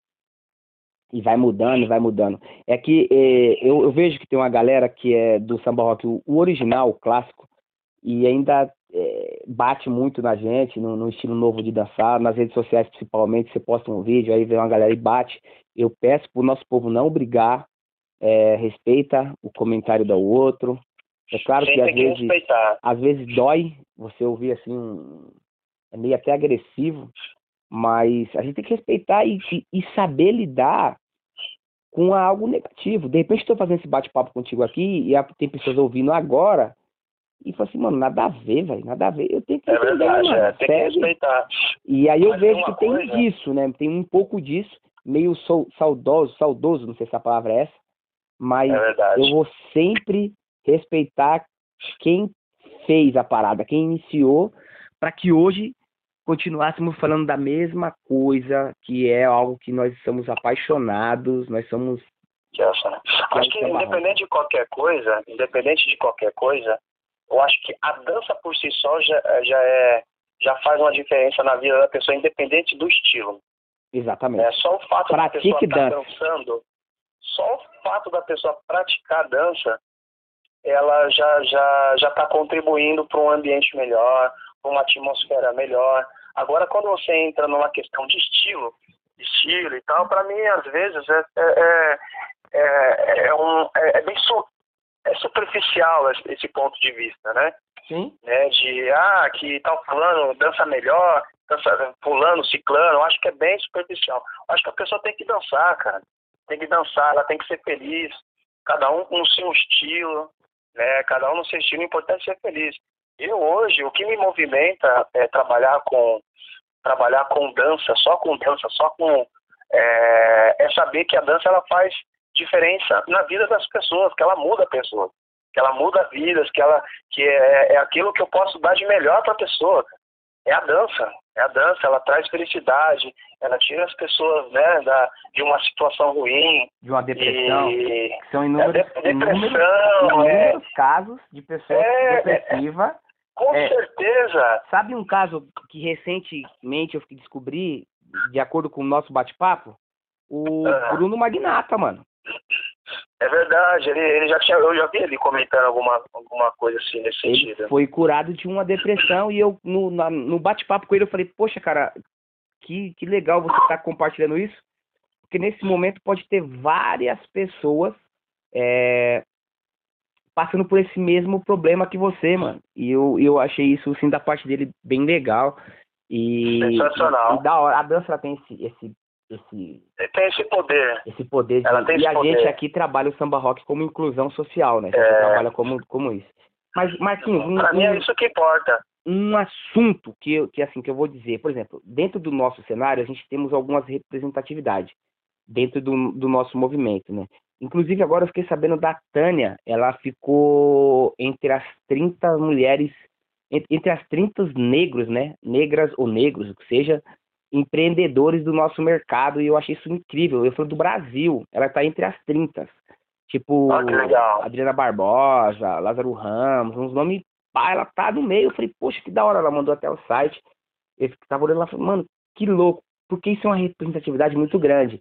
E vai mudando, vai mudando. É que eh, eu, eu vejo que tem uma galera que é do samba rock, o, o original, o clássico, e ainda eh, bate muito na gente, no, no estilo novo de dançar, nas redes sociais principalmente, você posta um vídeo, aí vem uma galera e bate. Eu peço pro nosso povo não brigar, é, respeita o comentário do outro. É claro que às que vezes, respeitar. às vezes dói você ouvir assim, um- é meio até agressivo, mas a gente tem que respeitar e, e- saber lidar com algo negativo. De repente estou fazendo esse bate-papo contigo aqui e tem pessoas ouvindo agora e falam assim, mano, nada a ver, velho, nada a ver. Eu tenho que É entender, verdade, mano, é, tem que respeitar. E aí eu Mas vejo que tem coisa- disso, né? Tem um pouco disso, meio sau- saudoso, saudoso, não sei se a palavra é essa, mas É eu vou sempre respeitar quem fez a parada, quem iniciou, para que hoje continuássemos falando da mesma coisa, que é algo que nós somos apaixonados, nós somos Gelson, né? Acho que independente de qualquer coisa, independente de qualquer coisa, eu acho que a dança por si só já, já é já faz uma diferença na vida da pessoa, independente do estilo. exatamente. Né? Só o fato da Pratique pessoa estar dança. dançando, só o fato da pessoa praticar a dança, ela já já já está contribuindo para um ambiente melhor, para uma atmosfera melhor. Agora, quando você entra numa questão de estilo, estilo e tal, para mim às vezes é é, é, é um, é, é bem su, é superficial esse, ponto de vista, né? Sim. né, de ah, que tal fulano dança melhor, dança fulano, ciclano, eu acho que é bem superficial. Eu acho que a pessoa tem que dançar, cara. Tem que dançar, ela tem que ser feliz, cada um com o seu estilo, né? Cada um no seu estilo, o importante é ser feliz. Eu hoje, o que me movimenta é trabalhar com trabalhar com dança, só com dança, só com é, é saber que a dança ela faz diferença na vida das pessoas, que ela muda a pessoa, que ela muda vidas, que ela que é, é aquilo que eu posso dar de melhor para a pessoa. É a dança, é a dança, ela traz felicidade, ela tira as pessoas né, da, de uma situação ruim. De uma depressão. E, São inúmeros, É, inúmeros, é. inúmeros casos de pessoas É, depressivas com É. certeza, Sabe um caso que recentemente eu descobri, de acordo com o nosso bate-papo? O Ah. Bruno Magnata, mano. É verdade. Ele, ele já tinha, eu já vi ele comentando alguma, alguma coisa assim nesse Ele sentido. foi curado de uma depressão e eu, no, na- no bate-papo com ele, eu falei, poxa, cara, que, que legal você estar compartilhando isso, porque nesse momento pode ter várias pessoas é, passando por esse mesmo problema que você, mano. E eu, eu achei isso, assim, da parte dele bem legal. E, Sensacional. e, e da hora. A dança ela tem esse, esse, esse, tem esse poder. esse poder. De, Ela tem e a poder. gente aqui trabalha o samba rock como inclusão social, né? A gente É. trabalha como, como isso. Mas, Marquinhos, um, Pra mim é isso que importa. um assunto que, eu- que assim que eu vou dizer, por exemplo, dentro do nosso cenário a gente temos algumas representatividades dentro do, do nosso movimento, né? Inclusive agora eu fiquei sabendo da Tânia, ela ficou entre as 30 mulheres, en- entre as 30 negros, né? Negras ou negros, o que seja, empreendedores do nosso mercado e eu achei isso incrível. Eu falo do Brasil, ela está entre as 30. Tipo, Ah. Adriana Barbosa, Lázaro Ramos, uns nomes pá, ela tá no meio. Eu falei, poxa, que da hora. Ela mandou até o site. Eu tava olhando lá e falei, mano, que louco. Porque isso é uma representatividade muito grande.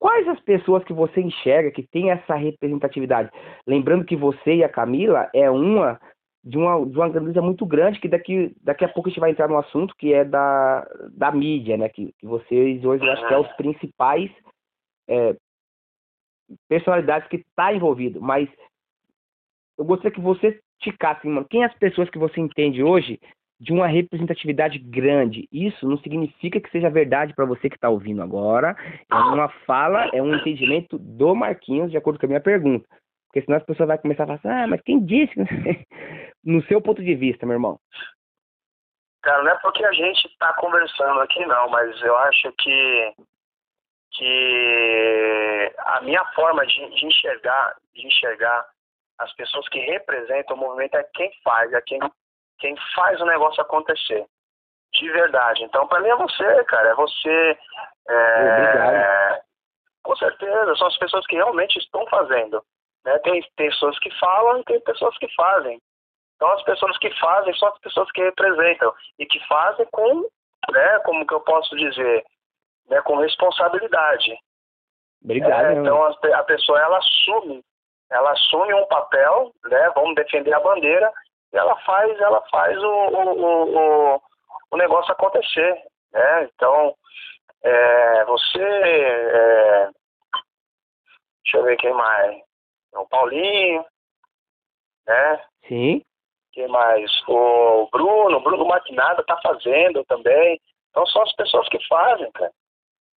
Quais as pessoas que você enxerga que tem essa representatividade? Lembrando que você e a Camila é uma de uma, de uma grandeza muito grande, que daqui, daqui a pouco a gente vai entrar no assunto, que é da, da mídia, né? Que, que vocês hoje eu acho que é os principais é, personalidades que está envolvido. Mas eu gostaria que você ticasse, mano, quem é as pessoas que você entende hoje de uma representatividade grande. Isso não significa que seja verdade para você que está ouvindo agora. É uma fala, é um entendimento do Marquinhos, de acordo com a minha pergunta. Porque senão as pessoas vão começar a falar assim, ah, mas quem disse? no seu ponto de vista, meu irmão. Cara, não é porque a gente está conversando aqui, não, mas eu acho que, que a minha forma de, de enxergar, de enxergar as pessoas que representam o movimento é quem faz, é quem, quem faz o negócio acontecer. De verdade. Então, para mim é você, cara. É você. É, Obrigado. Com certeza, são as pessoas que realmente estão fazendo. Né? Tem pessoas que falam e tem pessoas que fazem. Então, as pessoas que fazem são as pessoas que representam e que fazem com, né, como que eu posso dizer, né, com responsabilidade. Obrigado. É, então, a, a pessoa ela assume ela assume um papel, né? Vamos defender a bandeira e ela faz, ela faz o, o, o, o negócio acontecer, né? Então, é, você, é, deixa eu ver quem mais, o Paulinho, né? Sim. Quem mais? O Bruno, o Bruno Maquinada tá fazendo também. Então são as pessoas que fazem, cara.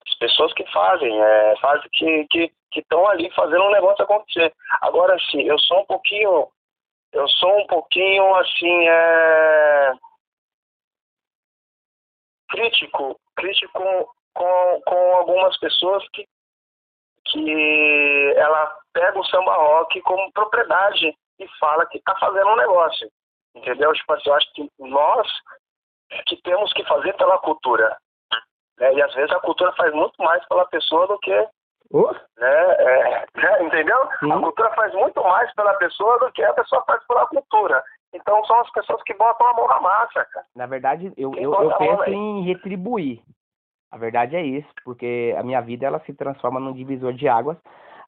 As pessoas que fazem, é, fazem que, que, que estão ali fazendo um negócio acontecer. Agora sim, eu sou um pouquinho, eu sou um pouquinho assim, é, crítico, crítico com, com algumas pessoas que, que ela pega o samba rock como propriedade e fala que está fazendo um negócio. Entendeu? Tipo assim, eu acho que nós que temos que fazer pela cultura. Né? E às vezes a cultura faz muito mais pela pessoa do que Oh. né? É, né? Entendeu? Sim. A cultura faz muito mais pela pessoa do que a pessoa faz pela cultura. Então são as pessoas que botam a mão na massa, cara. Na verdade, eu, eu, eu penso em retribuir. A verdade é isso, porque a minha vida ela se transforma num divisor de águas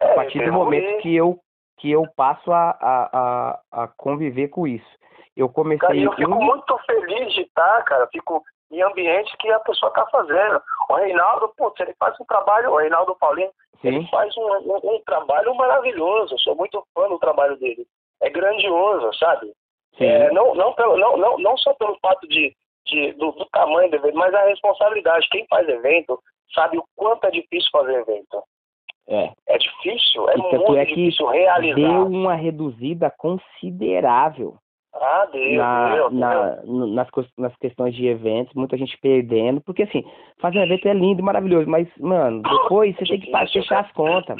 a É, partir do retribuir. momento que eu que eu passo a, a, a, a conviver com isso. Eu comecei Cara, eu fico um- muito feliz de estar, cara. Fico em ambientes que a pessoa está fazendo. O Reinaldo, putz, ele faz um trabalho, o Reinaldo Paulinho, ele sim, faz um, um, um trabalho maravilhoso. Eu sou muito fã do trabalho dele. É grandioso, sabe? É, não, não, pelo, não, não, não só pelo fato de, de, do, do tamanho do evento, mas a responsabilidade. Quem faz evento sabe o quanto é difícil fazer evento. é. É difícil, é tanto muito é difícil realizar. Deu uma reduzida considerável Ah, deu, na, deu, deu. na, no- nas, nas questões de eventos, muita gente perdendo, porque assim, fazer um evento é lindo e maravilhoso, mas, mano, depois você tem que fechar as contas.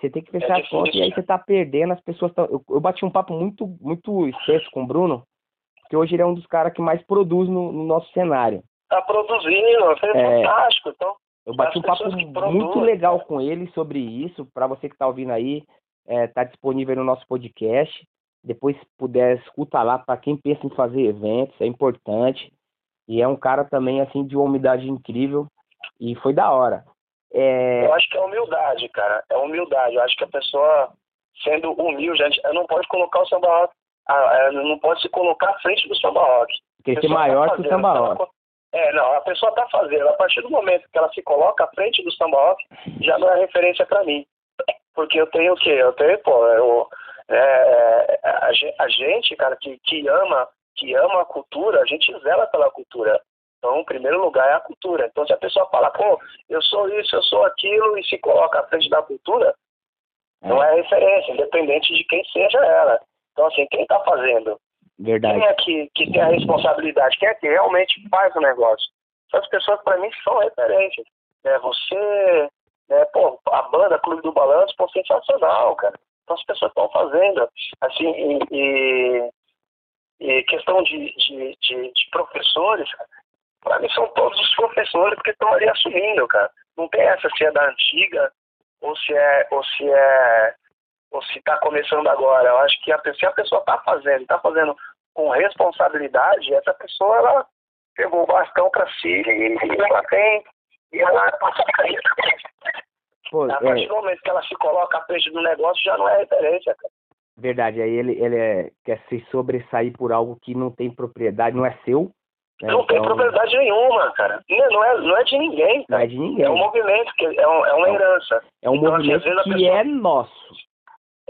Você tem que fechar as difícil. contas e aí você tá perdendo, as pessoas tão... eu, eu bati um papo muito, muito extenso com o Bruno, porque hoje ele é um dos caras que mais produz no, no nosso cenário. Tá produzindo, foi É. fantástico. Então, Eu bati um papo que muito legal com ele sobre isso. Para você que está ouvindo aí, é, tá disponível no nosso podcast. Depois, se puder, escuta lá. Para quem pensa em fazer eventos, é importante. E é um cara também, assim, de uma umidade incrível. E foi da hora. É, eu acho que é humildade, cara. É humildade. Eu acho que a pessoa, sendo humilde, gente não pode colocar o samba rock, ah, é, não pode se colocar à frente do samba rock. tem que ser pessoa tá maior que o samba ela rock. É, não, a pessoa está fazendo. A partir do momento que ela se coloca à frente do samba rock, já não é referência para mim. Porque eu tenho o quê? Eu tenho, pô, eu, é, a, a gente, cara, que, que ama que ama a cultura, a gente zela pela cultura. Então, em primeiro lugar é a cultura. Então, se a pessoa fala, pô, eu sou isso, eu sou aquilo, e se coloca à frente da cultura, não é referência, independente de quem seja ela. Então, assim, quem está fazendo? Verdade. Quem é que, que tem a responsabilidade? Quem é que realmente faz o negócio? Essas pessoas, para mim, são referências. Né? Você, né, pô, a banda Clube do Balanço, pô, sensacional, cara. Então as pessoas estão fazendo. Assim, e, e- e questão de, de, de, de professores, para mim são todos os professores que estão ali assumindo, cara. Não tem essa se é da antiga ou se é, ou se é, ou se está começando agora. Eu acho que a, se a pessoa está fazendo, está fazendo com responsabilidade, essa pessoa ela pegou o bastão para si e, e ela tem e ela passa a cair. Pô, A partir é, do momento que ela se coloca à frente do negócio, já não é referência, cara. verdade. Aí ele, ele é- quer se sobressair por algo que não tem propriedade, não é seu. né? Não tem Então, propriedade nenhuma, cara. Não, não é, não é de ninguém, Não cara. é de ninguém. É um movimento, que é, um- é uma herança. É um Então, assim, movimento que pessoa- é nosso.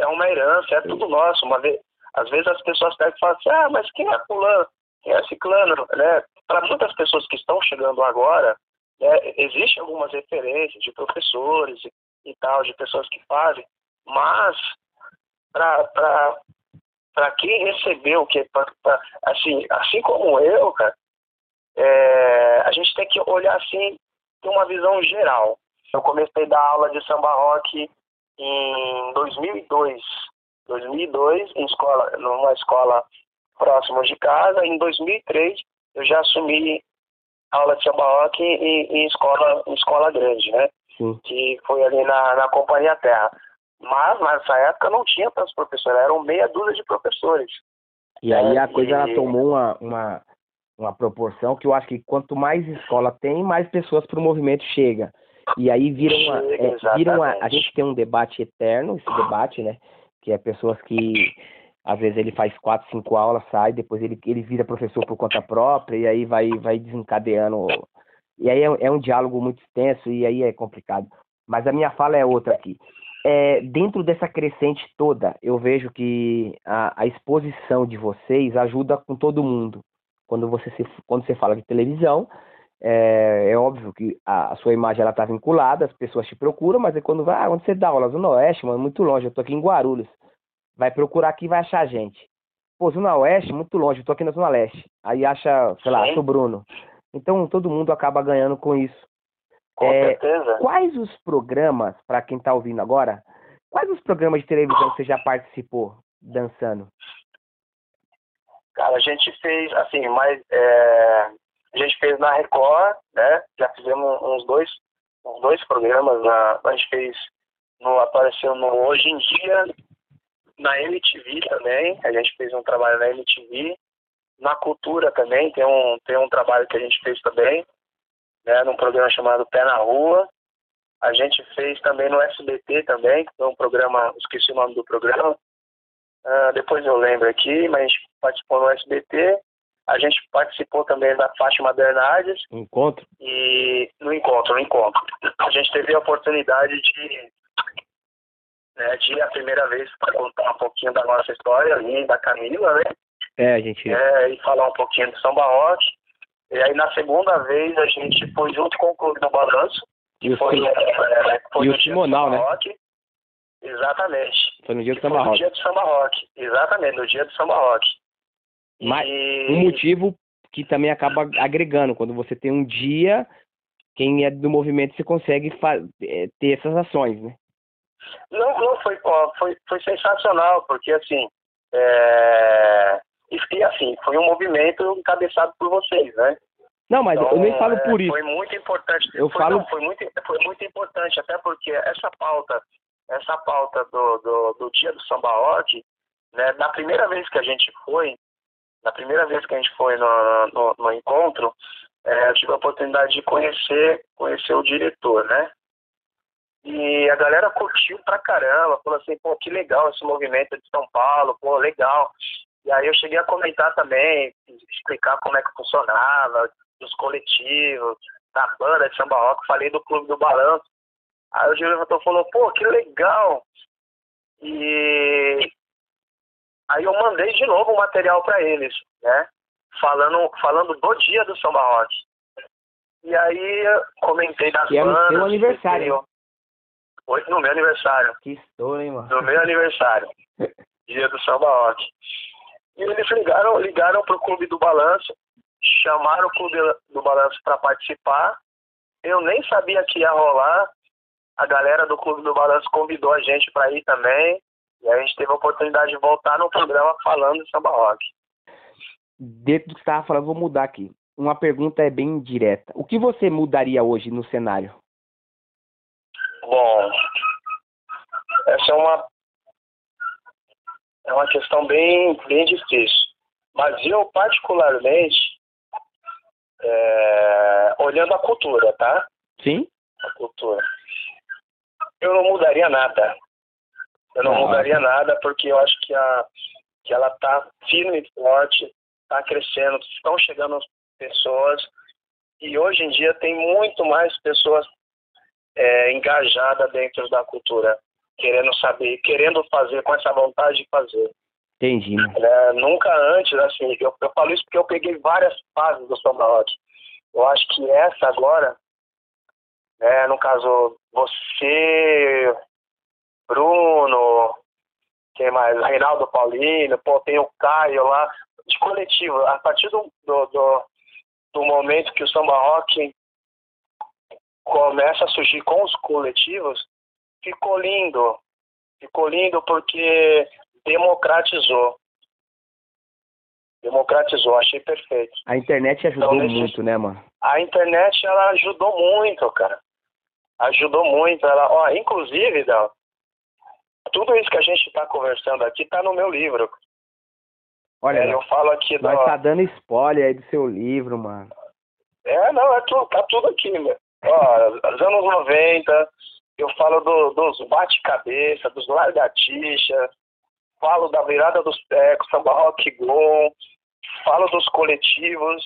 É uma herança, é tudo nosso. Uma vez, às vezes as pessoas pegam e falam assim, ah, mas quem é fulano? quem é ciclano, né? Para muitas pessoas que estão chegando agora, né, existem algumas referências de professores e, e tal, de pessoas que fazem, mas para quem recebeu, que pra, pra, assim, assim como eu, cara, é, a gente tem que olhar assim, ter uma visão geral. Eu comecei a dar aula de samba rock em 2002. 2002, em escola, numa escola próxima de casa. Em 2003, eu já assumi aula de samba rock em, em escola, em escola grande, né? Sim. Que foi ali na, na Companhia Terra. Mas nessa época não tinha tantos professores, eram meia dúzia de professores. E aí a coisa e... tomou uma, uma, uma proporção que eu acho que quanto mais escola tem, mais pessoas para o movimento chega. E aí viram uma, é, uma, a gente tem um debate eterno, esse debate, né? Que é pessoas que às vezes ele faz quatro, cinco aulas, sai, depois ele, ele vira professor por conta própria, e aí vai, vai desencadeando. E aí é, é um diálogo muito extenso e aí é complicado. Mas a minha fala é outra aqui. É, dentro dessa crescente toda, eu vejo que a, a, exposição de vocês ajuda com todo mundo. Quando você, se, quando você fala de televisão, é, é óbvio que a, a sua imagem está vinculada, as pessoas te procuram, mas é quando vai, ah, onde você dá aula? no Oeste, mano, muito longe, eu estou aqui em Guarulhos. Vai procurar aqui vai achar a gente. Pô, Zona Oeste, muito longe, eu tô aqui na Zona Leste. Aí acha, sei lá, sou Bruno. Então todo mundo acaba ganhando com isso. Com é, certeza. Quais os programas, para quem está ouvindo agora, quais os programas de televisão que você já participou dançando? Cara, a gente fez, assim, mas é, a gente fez na Record, né? Já fizemos uns dois, uns dois programas, na, a gente fez, no, apareceu no Hoje em Dia, na MTV também, a gente fez um trabalho na MTV. Na Cultura também, tem um, tem um trabalho que a gente fez também, né, num programa chamado Pé na Rua. A gente fez também no SBT também, que foi um programa, esqueci o nome do programa. Uh, depois eu lembro aqui, mas a participou no SBT. A gente participou também da Fátima Bernardes. Encontro? E no encontro, no encontro. A gente teve a oportunidade de né, de a primeira vez para contar um pouquinho da nossa história, ali, da Camila, né? É, a gente. É, e falar um pouquinho do São Barrote. E aí na segunda vez a gente foi junto com o Clube do Balanço. E foi, o, é, foi e o Simonal, né? Exatamente. Foi no dia do Samba Rock. No dia do Samba Rock. Exatamente, no dia do Samba Rock. Mas e... um motivo que também acaba agregando, quando você tem um dia, quem é do movimento você consegue é, ter essas ações, né? Não, não foi, foi, foi sensacional, porque assim, é, e assim, foi um movimento encabeçado por vocês, né? Não, mas então, eu nem falo por é, isso. Foi muito importante. Eu foi, falo... Não, foi, muito, foi muito importante, até porque essa pauta, essa pauta do, do, do dia do samba rock, né, na primeira vez que a gente foi, na primeira vez que a gente foi no, no, no encontro, é, eu tive a oportunidade de conhecer, conhecer o diretor, né? E a galera curtiu pra caramba, falou assim, pô, que legal esse movimento de São Paulo, pô, legal. E aí eu cheguei a comentar também, explicar como é que funcionava, dos coletivos, da banda de samba rock, falei do Clube do Balanço. Aí o diretor falou, pô, que legal. E aí eu mandei de novo o material para eles, né? Falando, falando do dia do samba rock. E aí comentei das que bandas. É no seu aniversário. Foi no meu aniversário. Que estouro, hein, mano? No meu aniversário. dia do samba rock. E eles ligaram, ligaram pro Clube do Balanço, chamaram o Clube do Balanço para participar. Eu nem sabia que ia rolar. A galera do Clube do Balanço convidou a gente para ir também. E a gente teve a oportunidade de voltar no programa falando de samba rock. Dentro do que você estava falando, vou mudar aqui. Uma pergunta é bem direta. O que você mudaria hoje no cenário? Bom, essa é uma é uma questão bem bem difícil. Mas eu particularmente é, olhando a cultura, tá? Sim. A cultura. Eu não mudaria nada. Eu não, não mudaria nada porque eu acho que a que ela tá firme e forte, tá crescendo, estão chegando pessoas e hoje em dia tem muito mais pessoas é, engajada dentro da cultura, querendo saber, querendo fazer com essa vontade de fazer. Entendi. Né? É, nunca antes, assim, eu, eu falo isso porque eu peguei várias fases do samba rock. Eu acho que essa agora, né, no caso, você, Bruno, quem mais? Reinaldo Paulino, pô, tem o Caio lá, de coletivo. A partir do, do, do, do momento que o samba rock começa a surgir com os coletivos, ficou lindo. Ficou lindo porque democratizou. Democratizou, achei perfeito. A internet ajudou então, muito, né, mano? A internet, ela ajudou muito, cara. Ajudou muito. Ela, ó, inclusive, Dal, tudo isso que a gente está conversando aqui está no meu livro. Olha, é, eu falo aqui do... Nós tá dando spoiler aí do seu livro, mano. É, não, é tudo, tá tudo aqui, meu. Ó, os anos 90, eu falo do, dos bate-cabeça, dos largatixa, falo da virada dos tecos, samba rock go, falo dos coletivos,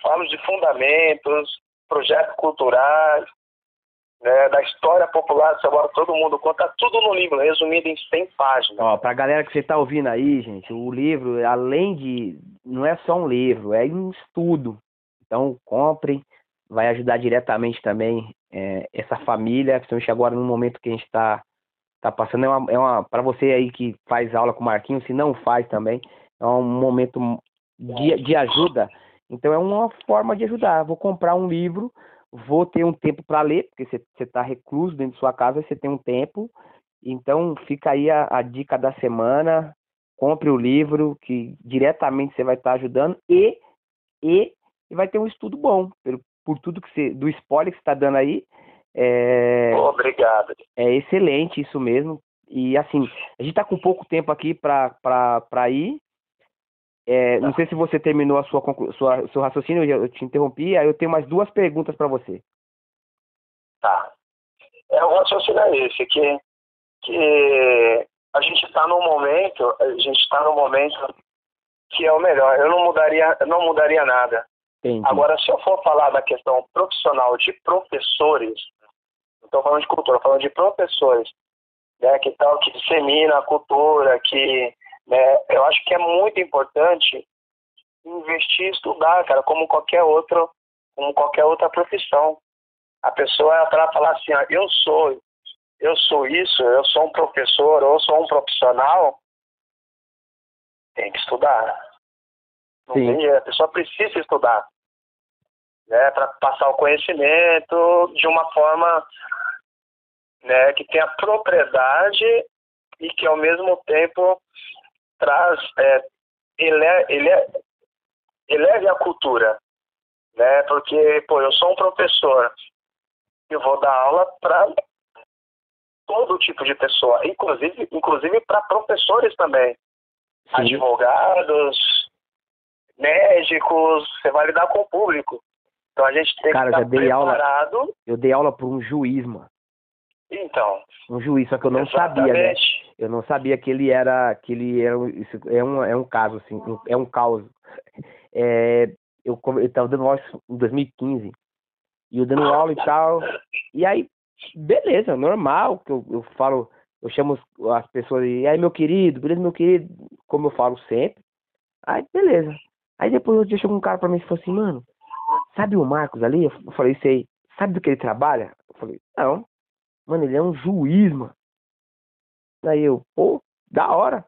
falo de fundamentos, projetos culturais, né, da história popular do agora todo mundo conta tudo no livro, resumido em 100 páginas. Ó, pra galera que você tá ouvindo aí, gente, o livro, além de. não é só um livro, é um estudo. Então, comprem, vai ajudar diretamente também é, essa família, principalmente agora no momento que a gente está tá passando. É uma, é uma para você aí que faz aula com o Marquinhos, se não faz também, é um momento de, de ajuda. Então, é uma forma de ajudar. Vou comprar um livro vou ter um tempo para ler, porque você está recluso dentro de sua casa, você tem um tempo. Então, fica aí a, a, dica da semana. Compre o livro, que diretamente você vai estar tá ajudando, e, e, e, vai ter um estudo bom, por, por tudo que você, do spoiler que você está dando aí. É, Obrigado. É excelente isso mesmo. E assim, a gente está com pouco tempo aqui para ir, é, não sei se você terminou a sua, sua seu raciocínio, eu te interrompi, aí eu tenho mais duas perguntas para você. Tá. É, o raciocínio é esse, que, que a gente está num momento, a gente está num momento que é o melhor. Eu não mudaria, não mudaria nada. Entendi. Agora, se eu for falar da questão profissional de professores, não estou falando de cultura, falando de professores, né, que tal, que dissemina a cultura, que né? Eu acho que é muito importante investir e estudar, cara, como qualquer outro, como qualquer outra profissão. A pessoa é para falar assim, ó, eu sou, eu sou isso, eu sou um professor, ou sou um profissional, tem que estudar. Não tem, a pessoa precisa estudar, né, para passar o conhecimento de uma forma, né, que tenha propriedade e que ao mesmo tempo traz, é, ele, ele, eleve a cultura, né? Porque, pô, eu sou um professor, eu vou dar aula para todo tipo de pessoa, inclusive, inclusive para professores também, Sim. advogados, médicos, você vai lidar com o público. Então a gente tem Cara, que estar dei preparado. Aula, eu dei aula para um juiz, mano. Então. Um juiz, só que eu não exatamente. sabia, né? Eu não sabia que ele era, que ele era, isso é um, é um caso assim, é um caos. É, eu estava dando aula em 2015 e eu dando aula e tal, e aí, beleza, normal, que eu, eu falo, eu chamo as pessoas e aí meu querido, beleza, meu querido, como eu falo sempre. Aí, beleza. Aí depois um dia chegou um cara pra mim e falou assim, mano, sabe o Marcos ali? Eu falei, sei. Sabe do que ele trabalha? Eu falei, não. Mano, ele é um juiz, mano. Aí eu, pô, da hora.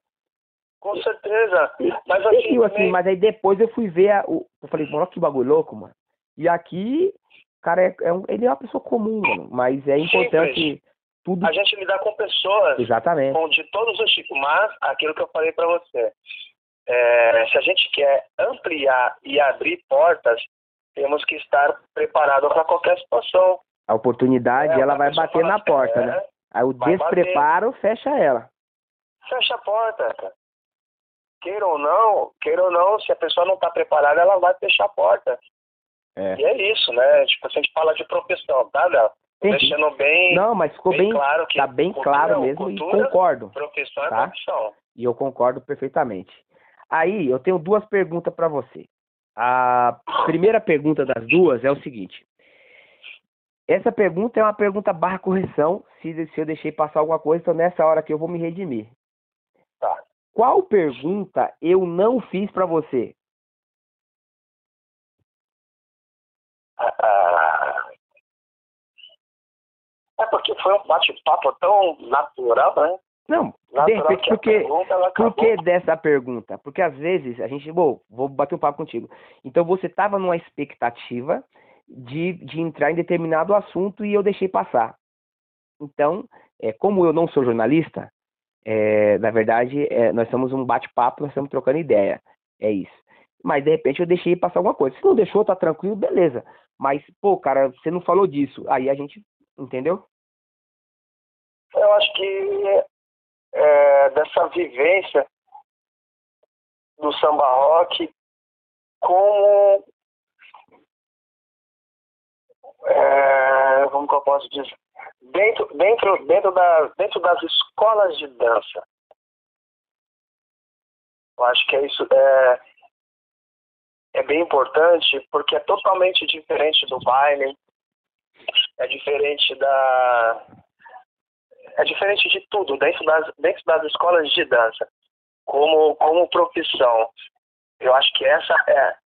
Com certeza. Mas assim, assim, mas aí depois eu fui ver a, o, eu falei, olha que bagulho louco, mano. E aqui, cara, é, é um, ele é uma pessoa comum, mano, mas é importante Simples. tudo. A gente lidar com pessoas. Exatamente. Com de todos os tipos, mas aquilo que eu falei para você, é, se a gente quer ampliar e abrir portas, temos que estar preparado para qualquer situação. A oportunidade, é, ela vai bater na porta, é, né? Aí o despreparo bater. fecha ela. Fecha a porta, cara. Queira ou não, queira ou não, se a pessoa não está preparada, ela vai fechar a porta. É. E é isso, né? Tipo, se a gente fala de profissão, tá, Léo? Deixando bem. Não, mas ficou bem, bem claro que. Tá bem cultura, claro mesmo cultura, e concordo. Profissão é tá? profissão. E eu concordo perfeitamente. Aí, eu tenho duas perguntas para você. A primeira pergunta das duas é o seguinte: essa pergunta é uma pergunta barra correção. Se, se eu deixei passar alguma coisa, então nessa hora aqui eu vou me redimir. Tá. qual pergunta eu não fiz para você? Ah, é porque foi um bate-papo tão natural, né? Não, Natural de repente, porque, pergunta, por que dessa pergunta? Porque às vezes a gente, bom, vou bater um papo contigo. Então você estava numa expectativa de, de entrar em determinado assunto e eu deixei passar. Então, é, como eu não sou jornalista, é, na verdade, é, nós somos um bate-papo, nós estamos trocando ideia. É isso. Mas de repente eu deixei passar alguma coisa. Se não deixou, tá tranquilo, beleza. Mas, pô, cara, você não falou disso. Aí a gente, entendeu? Eu acho que é, dessa vivência do samba rock como é, como que eu posso dizer dentro dentro dentro da dentro das escolas de dança eu acho que é isso é é bem importante porque é totalmente diferente do baile é diferente da é diferente de tudo dentro das, dentro das escolas de dança, como, como profissão. Eu acho que essa é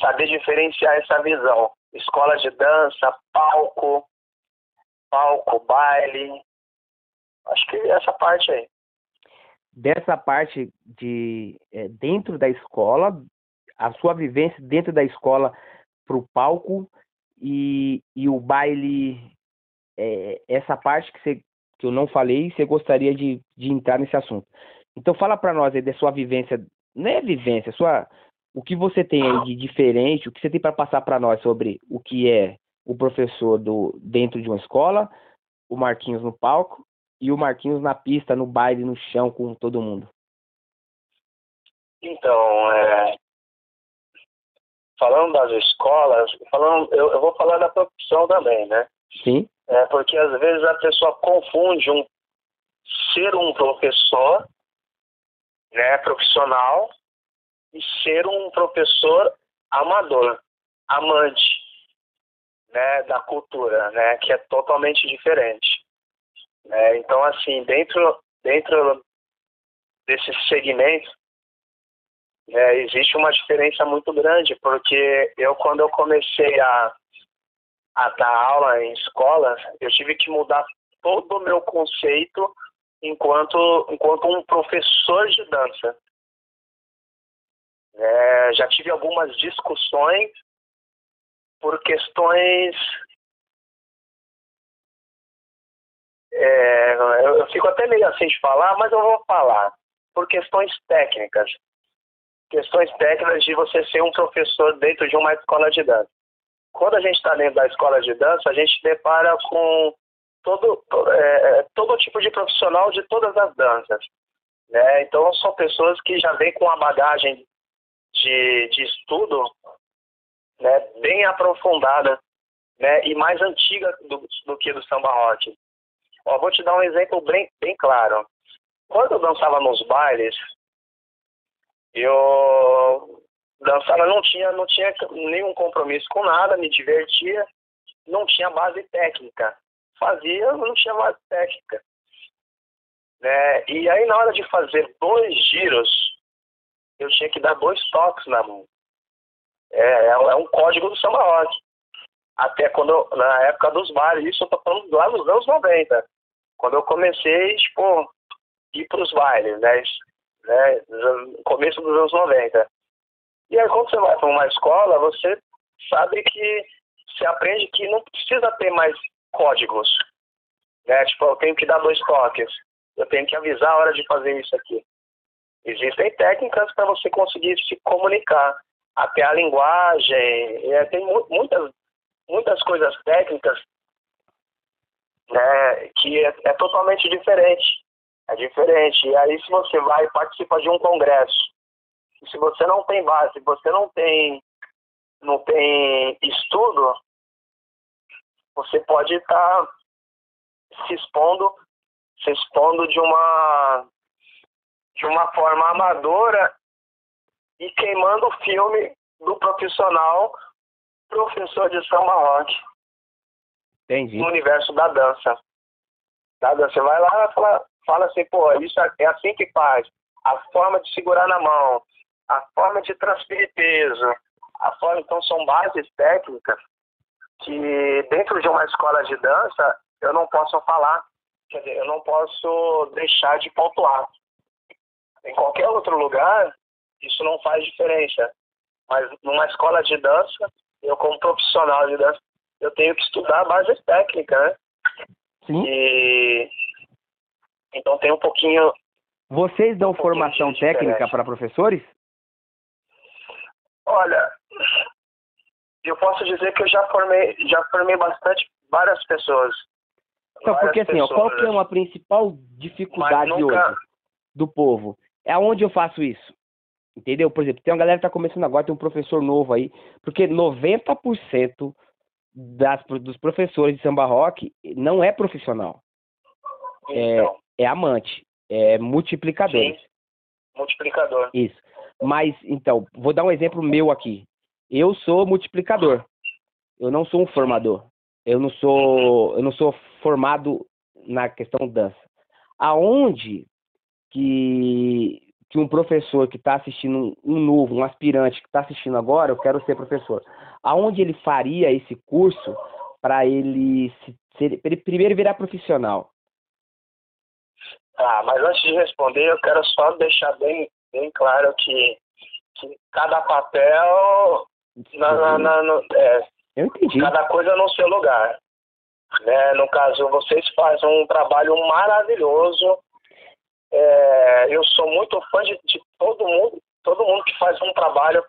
saber diferenciar essa visão. Escola de dança, palco, palco, baile. Acho que essa parte aí. Dessa parte de é, dentro da escola, a sua vivência dentro da escola para o palco e, e o baile, é, essa parte que você que eu não falei, você gostaria de, de entrar nesse assunto. Então fala para nós aí da sua vivência, não é vivência, sua, o que você tem aí de diferente, o que você tem para passar para nós sobre o que é o professor do dentro de uma escola, o Marquinhos no palco e o Marquinhos na pista, no baile, no chão com todo mundo. Então, é, falando das escolas, falando, eu, eu vou falar da profissão também, né? Sim. É porque às vezes a pessoa confunde um ser um professor, né, profissional, e ser um professor amador, amante, né, da cultura, né, que é totalmente diferente. Né? Então, assim, dentro dentro desse segmento né, existe uma diferença muito grande, porque eu quando eu comecei a a dar aula em escola, eu tive que mudar todo o meu conceito enquanto, enquanto um professor de dança. É, já tive algumas discussões por questões. É, eu, eu fico até meio assim de falar, mas eu vou falar. Por questões técnicas. Questões técnicas de você ser um professor dentro de uma escola de dança quando a gente está dentro da escola de dança, a gente depara com todo, é, todo tipo de profissional de todas as danças. Né? Então, são pessoas que já vêm com uma bagagem de, de estudo né, bem aprofundada né, e mais antiga do, do que do samba rock. Ó, vou te dar um exemplo bem, bem claro. Quando eu dançava nos bailes, eu dançava não tinha não tinha nenhum compromisso com nada me divertia não tinha base técnica fazia não tinha base técnica né e aí na hora de fazer dois giros eu tinha que dar dois toques na mão é, é um código do samba rock até quando na época dos bares isso eu tô falando lá nos anos 90 quando eu comecei tipo ir para os bailes né né começo dos anos 90 e aí, quando você vai para uma escola, você sabe que você aprende que não precisa ter mais códigos. Né? Tipo, eu tenho que dar dois toques, eu tenho que avisar a hora de fazer isso aqui. Existem técnicas para você conseguir se comunicar. Até a linguagem, é, tem mu muitas, muitas coisas técnicas né, que é, é totalmente diferente. É diferente. E aí, se você vai e participa de um congresso, se você não tem base, se você não tem, não tem estudo, você pode estar tá se expondo, se expondo de uma de uma forma amadora e queimando o filme do profissional professor de samba rock. Entendi. No universo da dança. Da dança. Você vai lá e fala, fala assim, pô, isso é assim que faz. a forma de segurar na mão, a forma de transferir peso, a forma, então são bases técnicas que dentro de uma escola de dança eu não posso falar, quer dizer, eu não posso deixar de pontuar. Em qualquer outro lugar, isso não faz diferença. Mas numa escola de dança, eu como profissional de dança, eu tenho que estudar bases técnicas, né? Sim. E então tem um pouquinho. Vocês dão um formação técnica para professores? Olha, eu posso dizer que eu já formei, já formei bastante várias pessoas. Então, Várias porque assim, ó, qual que é pessoas. uma principal dificuldade nunca- hoje do povo? É aonde eu faço isso. Entendeu? Por exemplo, tem uma galera que tá começando agora, tem um professor novo aí, porque 90% das, dos professores de samba rock não é profissional, Então, é amante, é multiplicador. Sim. multiplicador. Isso. Mas, então, vou dar um exemplo meu aqui. Eu sou multiplicador. Eu não sou um formador. Eu não sou, eu não sou formado na questão dança. Aonde que, que um professor que está assistindo um, novo, um aspirante que está assistindo agora, eu quero ser professor. Aonde ele faria esse curso para ele, se, ser- pra ele primeiro virar profissional? Tá, mas antes de responder, eu quero só deixar bem, bem claro que, que cada papel, na, na- na- no- é, Eu entendi. cada coisa no seu lugar. Né? No caso, vocês fazem um trabalho maravilhoso. É, eu sou muito fã de, de todo mundo, todo mundo que faz um trabalho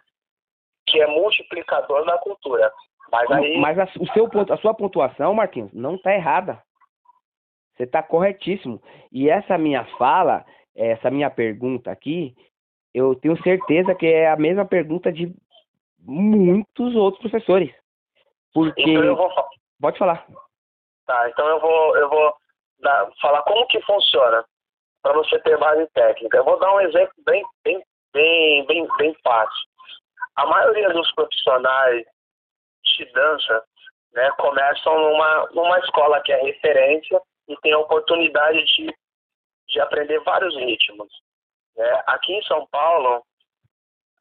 que é multiplicador na cultura. Mas aí, Mas a, o seu ponto, a sua pontuação, Marquinhos, não está errada. Você está corretíssimo. E essa minha fala, essa minha pergunta aqui, eu tenho certeza que é a mesma pergunta de muitos outros professores. Porque. então eu vou, Pode falar. Tá, então eu vou, eu vou dar- falar como que funciona para você ter base técnica. Eu vou dar um exemplo bem, bem, bem, bem, bem fácil. A maioria dos profissionais de dança né, começam numa, numa escola que é referência e tem a oportunidade de, de aprender vários ritmos. né? Aqui em São Paulo,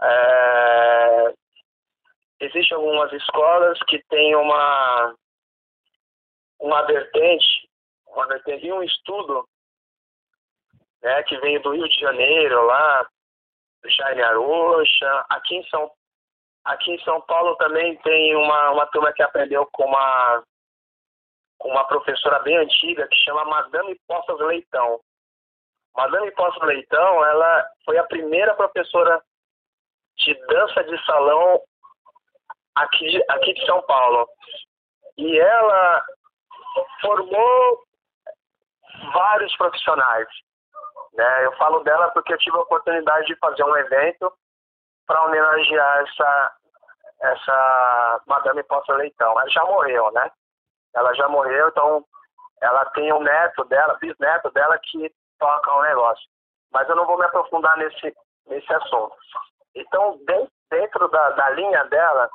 é, existem algumas escolas que têm uma uma vertente, uma vertente e um estudo né, que veio do Rio de Janeiro, lá, Jaime Arocha. Aqui em São, aqui em São Paulo também tem uma, uma turma que aprendeu com uma, com uma professora bem antiga que chama Madame Postas Leitão. Madame Postas Leitão, ela foi a primeira professora de dança de salão aqui, aqui de São Paulo. E ela formou vários profissionais. Né? Eu falo dela porque eu tive a oportunidade de fazer um evento para homenagear essa, essa Madame Poça Leitão. Ela já morreu, né? Ela já morreu, então ela tem um neto dela, bisneto dela que toca um negócio. Mas eu não vou me aprofundar nesse, nesse assunto. Então, de- dentro da, da linha dela,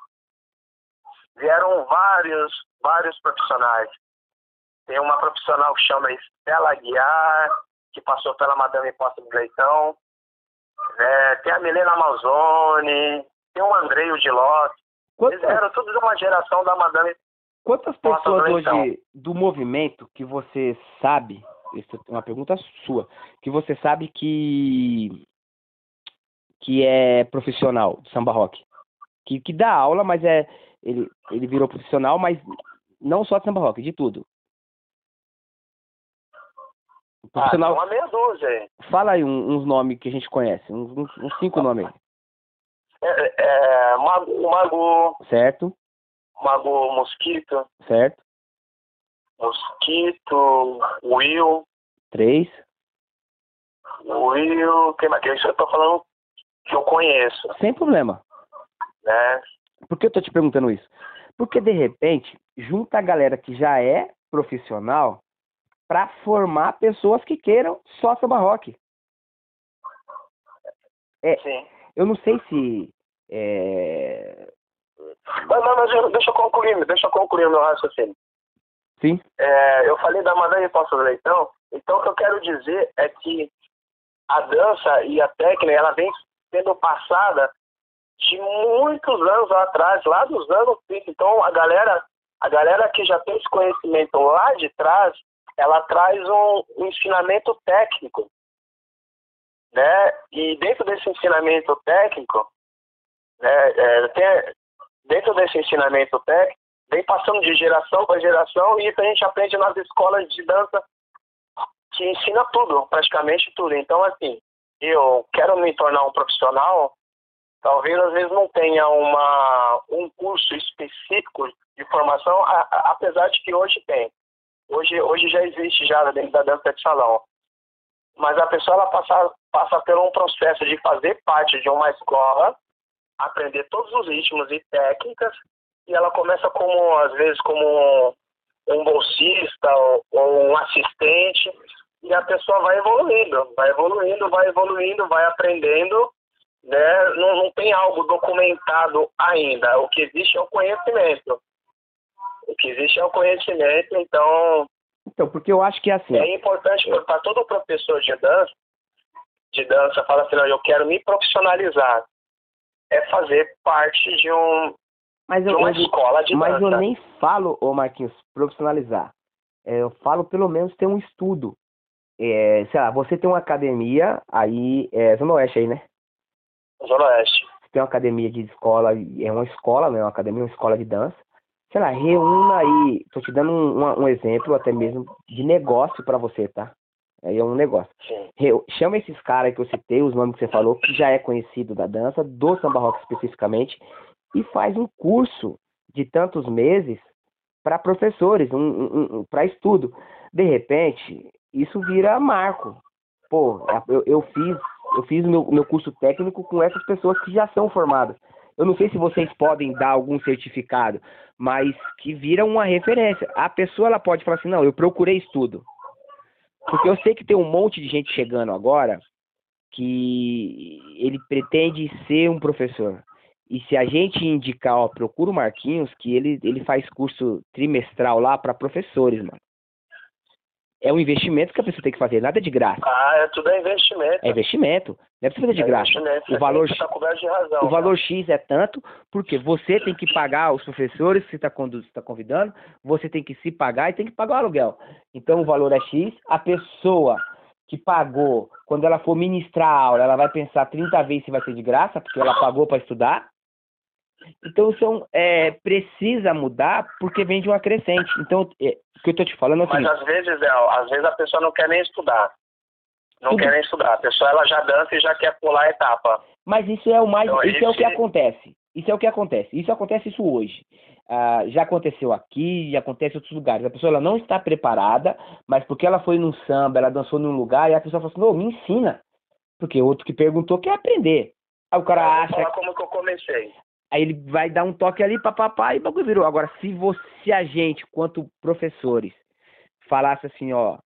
vieram vários, vários profissionais. Tem uma profissional que chama Estela Guiar, que passou pela Madame Costa do Leitão. É, tem a Milena Malzone, tem o Andrei de Lopes. Eles Quantas, eram tudo de uma geração da Madame. quantas pessoas então? hoje do movimento que você sabe, isso é uma pergunta sua, que você sabe que que é profissional de samba rock, que, que dá aula, mas é ele, ele virou profissional, mas não só de samba rock, de tudo. Ah, tem Profissional, uma meia dúzia aí. fala aí uns nomes que a gente conhece, uns, uns- cinco nomes aí, É, é, Mago, Mago, certo? Mago Mosquito, Certo? Mosquito, Will, Três, Will, quem mais? Isso eu tô falando que eu conheço, sem problema. né? Por que eu tô te perguntando isso? Porque de repente, junta a galera que já é profissional para formar pessoas que queiram só samba rock. É. Sim. Eu não sei se é... Mas, mas, mas eu- deixa eu concluir, deixa eu concluir meu raciocínio. sim, É, eu falei da Madame Poça do Leitão, então o que eu quero dizer é que a dança e a técnica, ela vem sendo passada de muitos anos atrás, lá dos anos 30. Então, a galera, a galera que já tem esse conhecimento lá de trás, ela traz um, um ensinamento técnico. Né? E dentro desse ensinamento técnico, né, é, tem, dentro desse ensinamento técnico, vem passando de geração para geração e isso a gente aprende nas escolas de dança que ensina tudo, praticamente tudo. Então, assim, eu quero me tornar um profissional, talvez às vezes não tenha uma, um curso específico de formação, a, a, apesar de que hoje tem. Hoje, hoje já existe já dentro da dança de salão. Mas a pessoa ela passa, passa por um processo de fazer parte de uma escola, aprender todos os ritmos e técnicas, e ela começa como, às vezes, como um bolsista ou, ou um assistente, e a pessoa vai evoluindo, vai evoluindo, vai evoluindo, vai aprendendo, né? Não, não tem algo documentado ainda. O que existe é o conhecimento. O que existe é o conhecimento, então. Então, porque eu acho que é assim. É importante para todo professor de dança, de dança, fala assim, não, eu quero me profissionalizar. É fazer parte de um mas de eu, uma eu- escola de mas eu dança. nem falo, ô Marquinhos, profissionalizar. É, eu falo pelo menos ter um estudo. É, sei lá, você tem uma academia aí, é Zona Oeste aí, né? Zona Oeste. Você tem uma academia de escola, é uma escola, né? Uma academia, uma escola de dança. Sei lá, reúna aí, tô te dando um, um exemplo até mesmo de negócio pra você, tá? Aí é um negócio. Chama esses caras que eu citei, os nomes que você falou, que já é conhecido da dança, do samba rock especificamente, e faz um curso de tantos meses para professores, um, um, para estudo. De repente, isso vira marco. Pô, eu, eu fiz eu fiz meu, meu curso técnico com essas pessoas que já são formadas. Eu não sei se vocês podem dar algum certificado, mas que vira uma referência. A pessoa ela pode falar assim, não, eu procurei estudo. Porque eu sei que tem um monte de gente chegando agora que ele pretende ser um professor. E se a gente indicar, ó, procura o Marquinhos, que ele, ele faz curso trimestral lá para professores, mano. É um investimento que a pessoa tem que fazer, nada de graça. Ah, é tudo é investimento. É investimento, não é fazer de É graça. O valor, tá razão. o valor X é tanto, porque você tem que pagar os professores que você está tá convidando, você tem que se pagar e tem que pagar o aluguel. Então o valor é X, a pessoa que pagou, quando ela for ministrar a aula, ela vai pensar 30 vezes se vai ser de graça, porque ela pagou para estudar. Então são, é, precisa mudar porque vem de uma crescente. Então, é, o que eu tô te falando é o Mas seguinte, às vezes, El, às vezes a pessoa não quer nem estudar. Não Tudo. quer nem estudar. A pessoa ela já dança e já quer pular a etapa. Mas isso é o mais, Então, isso é o que acontece. Isso é o que acontece. Isso acontece isso hoje. Ah, já aconteceu aqui, já acontece em outros lugares. A pessoa ela não está preparada, mas porque ela foi num samba, ela dançou num lugar, e a pessoa fala assim, não, me ensina. Porque outro que perguntou quer aprender. Aí o cara acha, como que eu comecei. Aí ele vai dar um toque ali, papapá, e o bagulho virou. Agora, se você, a gente, quanto professores, falasse assim, ó,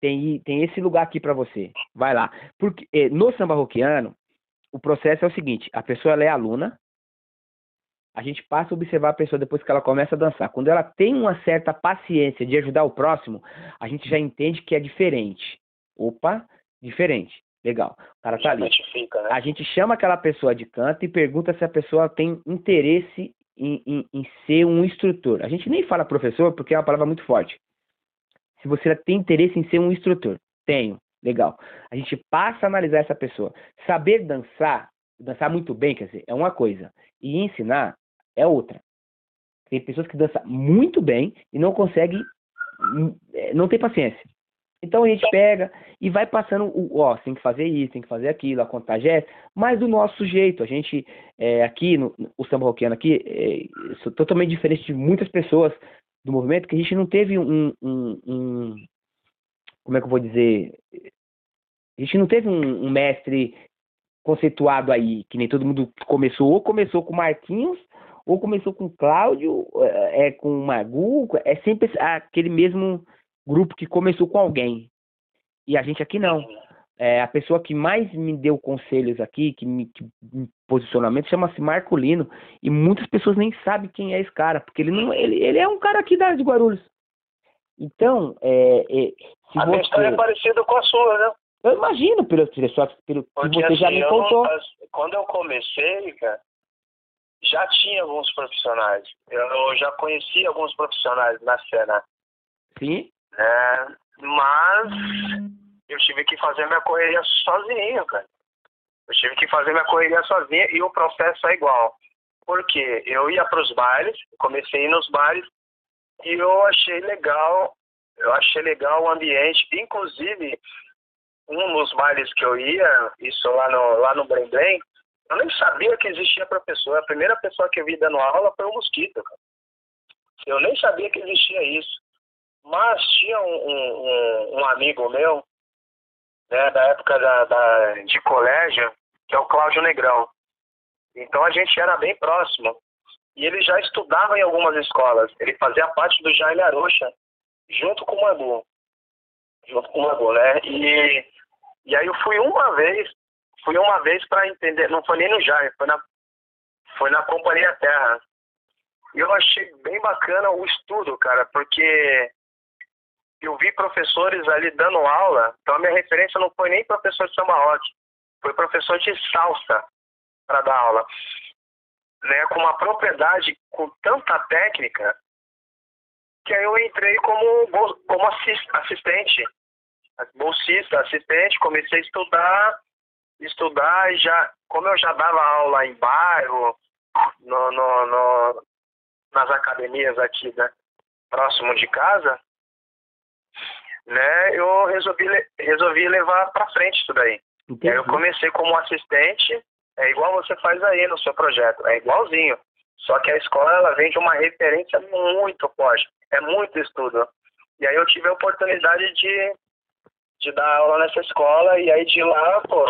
tem, tem esse lugar aqui para você, vai lá. Porque eh, no samba roquiano, o processo é o seguinte, a pessoa ela é aluna, a gente passa a observar a pessoa depois que ela começa a dançar. Quando ela tem uma certa paciência de ajudar o próximo, a gente já entende que é diferente. Opa, diferente. Legal. O cara tá ali. identifica, né? A gente chama aquela pessoa de canto e pergunta se a pessoa tem interesse em, em- em ser um instrutor. A gente nem fala professor porque é uma palavra muito forte. Se você tem interesse em ser um instrutor, tenho. Legal. A gente passa a analisar essa pessoa. Saber dançar, dançar muito bem, quer dizer, é uma coisa. E ensinar é outra. Tem pessoas que dançam muito bem e não conseguem, hum, eh, não tem paciência. Então a gente pega e vai passando, o, ó, tem que fazer isso, tem que fazer aquilo, a contagem é mas do nosso jeito. A gente, é, aqui, no, o samba roqueano aqui, é, totalmente diferente de muitas pessoas do movimento, que a gente não teve um, um, um- como é que eu vou dizer, a gente não teve um, um mestre conceituado aí, que nem todo mundo começou, ou começou com Marquinhos, ou começou com Cláudio, é, é, com Magu, é sempre aquele mesmo grupo que começou com alguém. E a gente aqui não. É, a pessoa que mais me deu conselhos aqui, que me, que me posicionamento, chama-se Marco Lino. E muitas pessoas nem sabem quem é esse cara, porque ele não ele, ele é um cara aqui da, de Guarulhos. Então, é, é, se A minha história é você. parecida com a sua, né? Eu imagino pelo, pelo, pelo que você assim, já me eu contou. não, quando eu comecei, cara, já tinha alguns profissionais. Eu já conhecia alguns profissionais na cena. Sim. Né? Mas eu tive que fazer minha correria sozinho, cara. Eu tive que fazer minha correria sozinho e o processo é igual. Porque eu ia para os bailes, comecei a ir nos bailes e eu achei legal, eu achei legal o ambiente, inclusive um dos bailes que eu ia, isso lá no lá no Bremblem, eu nem sabia que existia professor. A primeira pessoa que eu vi dando aula foi o Mosquito, cara. Eu nem sabia que existia isso. Mas tinha um, um, um- amigo meu, né, da época da, da- de colégio, que é o Cláudio Negrão. Então a gente era bem próximo. E ele já estudava em algumas escolas. Ele fazia parte do Jaime Arocha, junto com o Magu. Junto com o Magu, né? E, e aí eu fui uma vez, fui uma vez para entender, não foi nem no Jaime, foi na, foi na Companhia Terra. E eu achei bem bacana o estudo, cara, porque eu vi professores ali dando aula, então a minha referência não foi nem professor de samba rock, foi professor de salsa para dar aula. Né, com uma propriedade, com tanta técnica, que aí eu entrei como, como assis- assistente, bolsista, assistente, comecei a estudar, estudar e já, como eu já dava aula em bairro, no, no, no- nas academias aqui, né, próximo de casa, né, eu resolvi, resolvi levar para frente isso daí. E aí eu Entendi. comecei como assistente, é igual você faz aí no seu projeto, é igualzinho. Só que a escola ela vem de uma referência muito forte, é muito estudo. E aí eu tive a oportunidade de, de dar aula nessa escola e aí de lá, pô,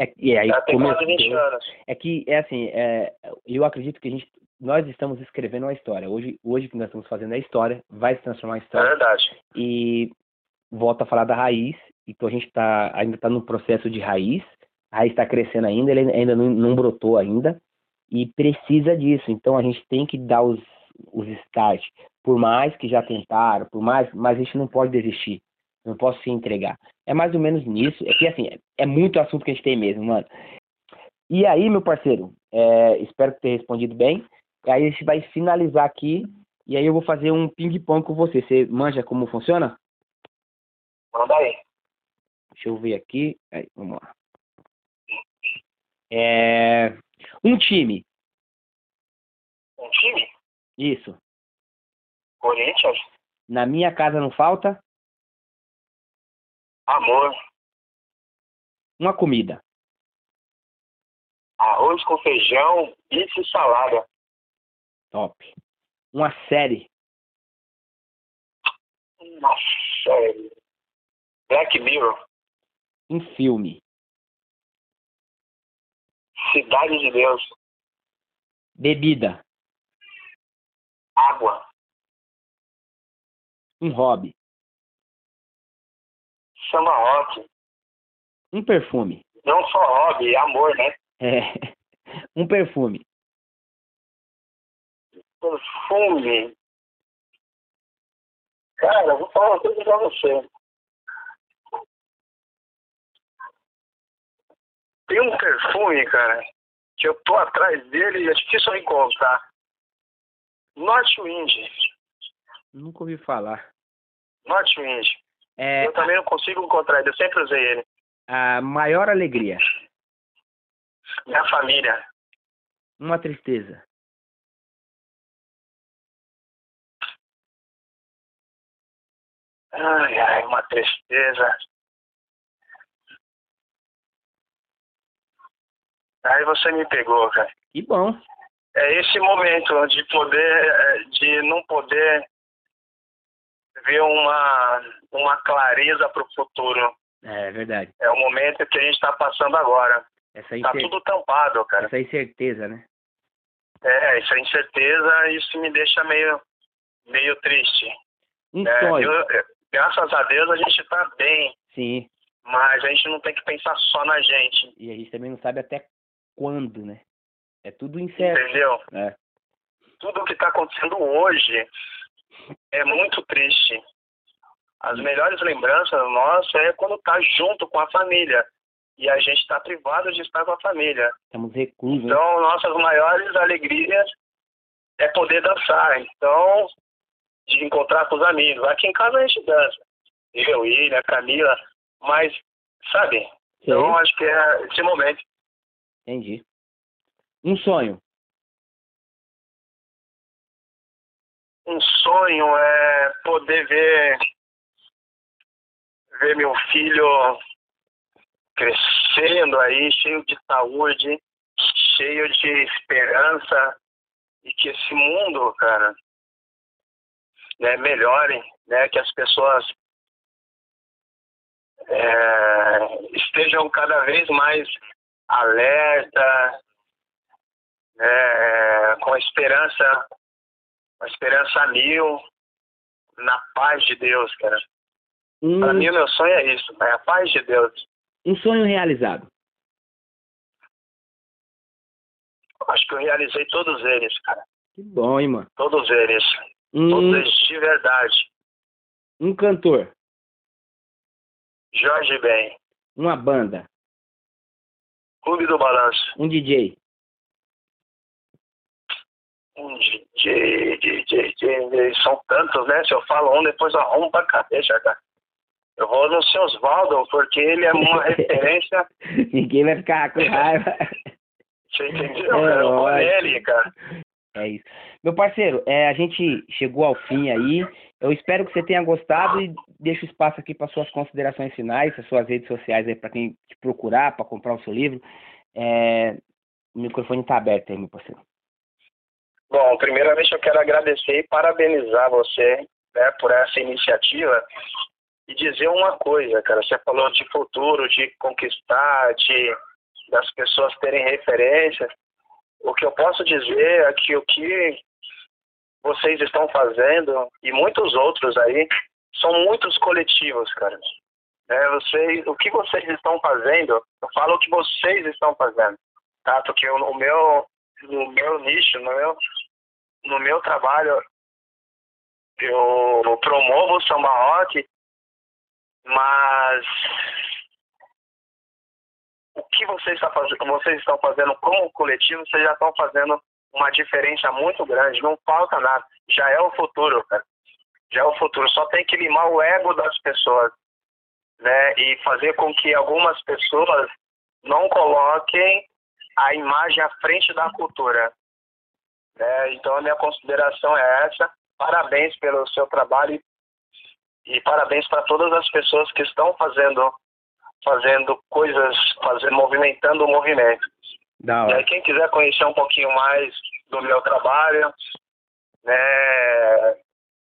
É, e aí já tem quase começou. 20 anos. É que, é assim, é, eu acredito que a gente, nós estamos escrevendo uma história. Hoje, hoje o que nós estamos fazendo é história, vai se transformar em É história. verdade. E volta a falar da raiz. Então a gente tá, ainda está no processo de raiz. A raiz está crescendo ainda, ele ainda não, não brotou ainda. E precisa disso. Então a gente tem que dar os, os start. Por mais que já tentaram, por mais, mas a gente não pode desistir. Não posso se entregar. É mais ou menos nisso. É que assim, é, é muito assunto que a gente tem mesmo, mano. E aí, meu parceiro, é, espero ter respondido bem. E aí a gente vai finalizar aqui. E aí eu vou fazer um ping-pong com você. Você manja como funciona? Manda aí. Deixa eu ver aqui. Aí, vamos lá. É, um time. Um time? Isso. Corinthians? Na minha casa não falta Amor. uma comida. Arroz com feijão, bife e salada. Top. Uma série. Uma série. Black Mirror. Um filme. Cidade de Deus. Bebida. Água. Um hobby. Samba rock. Um perfume. Não só hobby, é amor, né? É. Um perfume. Perfume. Cara, eu vou falar uma coisa pra você. Tem um perfume, cara, que eu tô atrás dele e é difícil encontrar. Norte Wind. Nunca ouvi falar. Norte Wind. É Eu também não consigo encontrar ele, eu sempre usei ele. a maior alegria. Minha família. Uma tristeza. Ai, ai, uma tristeza. Aí você me pegou, cara. Que bom. É esse momento de poder, eh, de não poder ver uma, uma clareza para o futuro. É verdade. É o momento que a gente está passando agora. Essa, Tá incer... tudo tampado, cara. Essa incerteza, né? É, essa incerteza, isso me deixa meio, meio triste. É, eu- é, graças a Deus a gente está bem, Sim. mas a gente não tem que pensar só na gente, E a gente também não sabe até quando, né? É tudo incerto. entendeu? É. Tudo que está acontecendo hoje é muito triste. As melhores lembranças nossas é quando tá junto com a família. E a gente está privado de estar com a família. Estamos reclusos. Então, nossas maiores alegrias é poder dançar. Então, de encontrar com os amigos. Aqui em casa a gente dança. Eu, Ilha, Camila. Mas, sabe? Então, acho que é esse momento. Entendi. Um sonho. Um sonho é poder ver ver meu filho crescendo aí, cheio de saúde, cheio de esperança e que esse mundo, cara, né, melhore, né, que as pessoas é, estejam cada vez mais alerta, né, com a esperança, a esperança mil, na paz de Deus, cara. Um... Para mim, o meu sonho é isso, é a paz de Deus. Um sonho realizado. Acho que eu realizei todos eles, cara. Que bom, hein, mano? Todos eles. Um... Todos eles de verdade. Um cantor. Jorge Ben. Uma banda. Clube do Balanço. Um DJ. Um DJ, DJ, DJ. São tantos, né? Se eu falo um, depois arrumo pra cabeça, cara. Eu vou no seu Osvaldo, porque ele é uma referência. Ninguém vai ficar com raiva. Você entendeu? É, eu vou nele, cara. É isso. Meu parceiro, é, a gente chegou ao fim aí. Eu espero que você tenha gostado e deixo espaço aqui para suas considerações finais, as suas redes sociais aí para quem te procurar, para comprar o seu livro. É, o microfone está aberto aí, meu parceiro. Bom, primeiramente eu quero agradecer e parabenizar você né, por essa iniciativa e dizer uma coisa, cara. Você falou de futuro, de conquistar, de das pessoas terem referência. O que eu posso dizer é que o que vocês estão fazendo e muitos outros aí são muitos coletivos, cara. É, vocês, o que vocês estão fazendo, eu falo o que vocês estão fazendo, tá? Porque o meu, no meu nicho, no meu, no meu trabalho, eu promovo o samba rock mas o que vocês, faz... vocês estão fazendo como coletivo, vocês já estão fazendo uma diferença muito grande. Não falta nada. Já é o futuro, cara. Já é o futuro. Só tem que limar o ego das pessoas. Né? E fazer com que algumas pessoas não coloquem a imagem à frente da cultura. Né? Então, a minha consideração é essa. Parabéns pelo seu trabalho e parabéns para todas as pessoas que estão fazendo fazendo coisas, fazendo, movimentando o movimento. E aí, quem quiser conhecer um pouquinho mais do meu trabalho, né,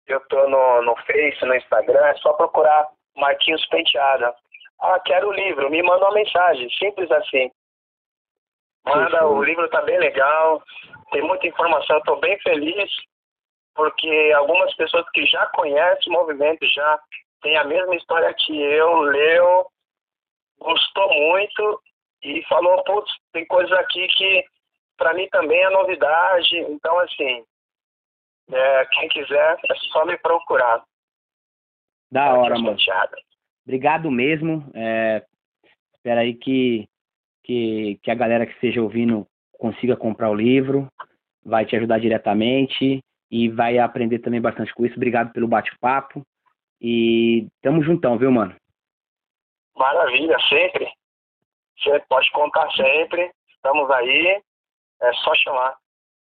eu tô no, no Face, no Instagram, é só procurar Marquinhos Penteada. Ah, quero o livro, me manda uma mensagem, simples assim. Manda, o livro tá bem legal, tem muita informação, eu tô bem feliz porque algumas pessoas que já conhecem o movimento, já tem a mesma história que eu, leu, gostou muito e falou, putz, tem coisas aqui que para mim também é novidade. Então, assim, é, quem quiser é só me procurar. Da hora, mano. Obrigado mesmo. É, espero aí que, que, que a galera que esteja ouvindo consiga comprar o livro. Vai te ajudar diretamente e vai aprender também bastante com isso. Obrigado pelo bate-papo e tamo juntão, viu, mano? Maravilha, sempre. Você pode contar sempre. Estamos aí. É só chamar.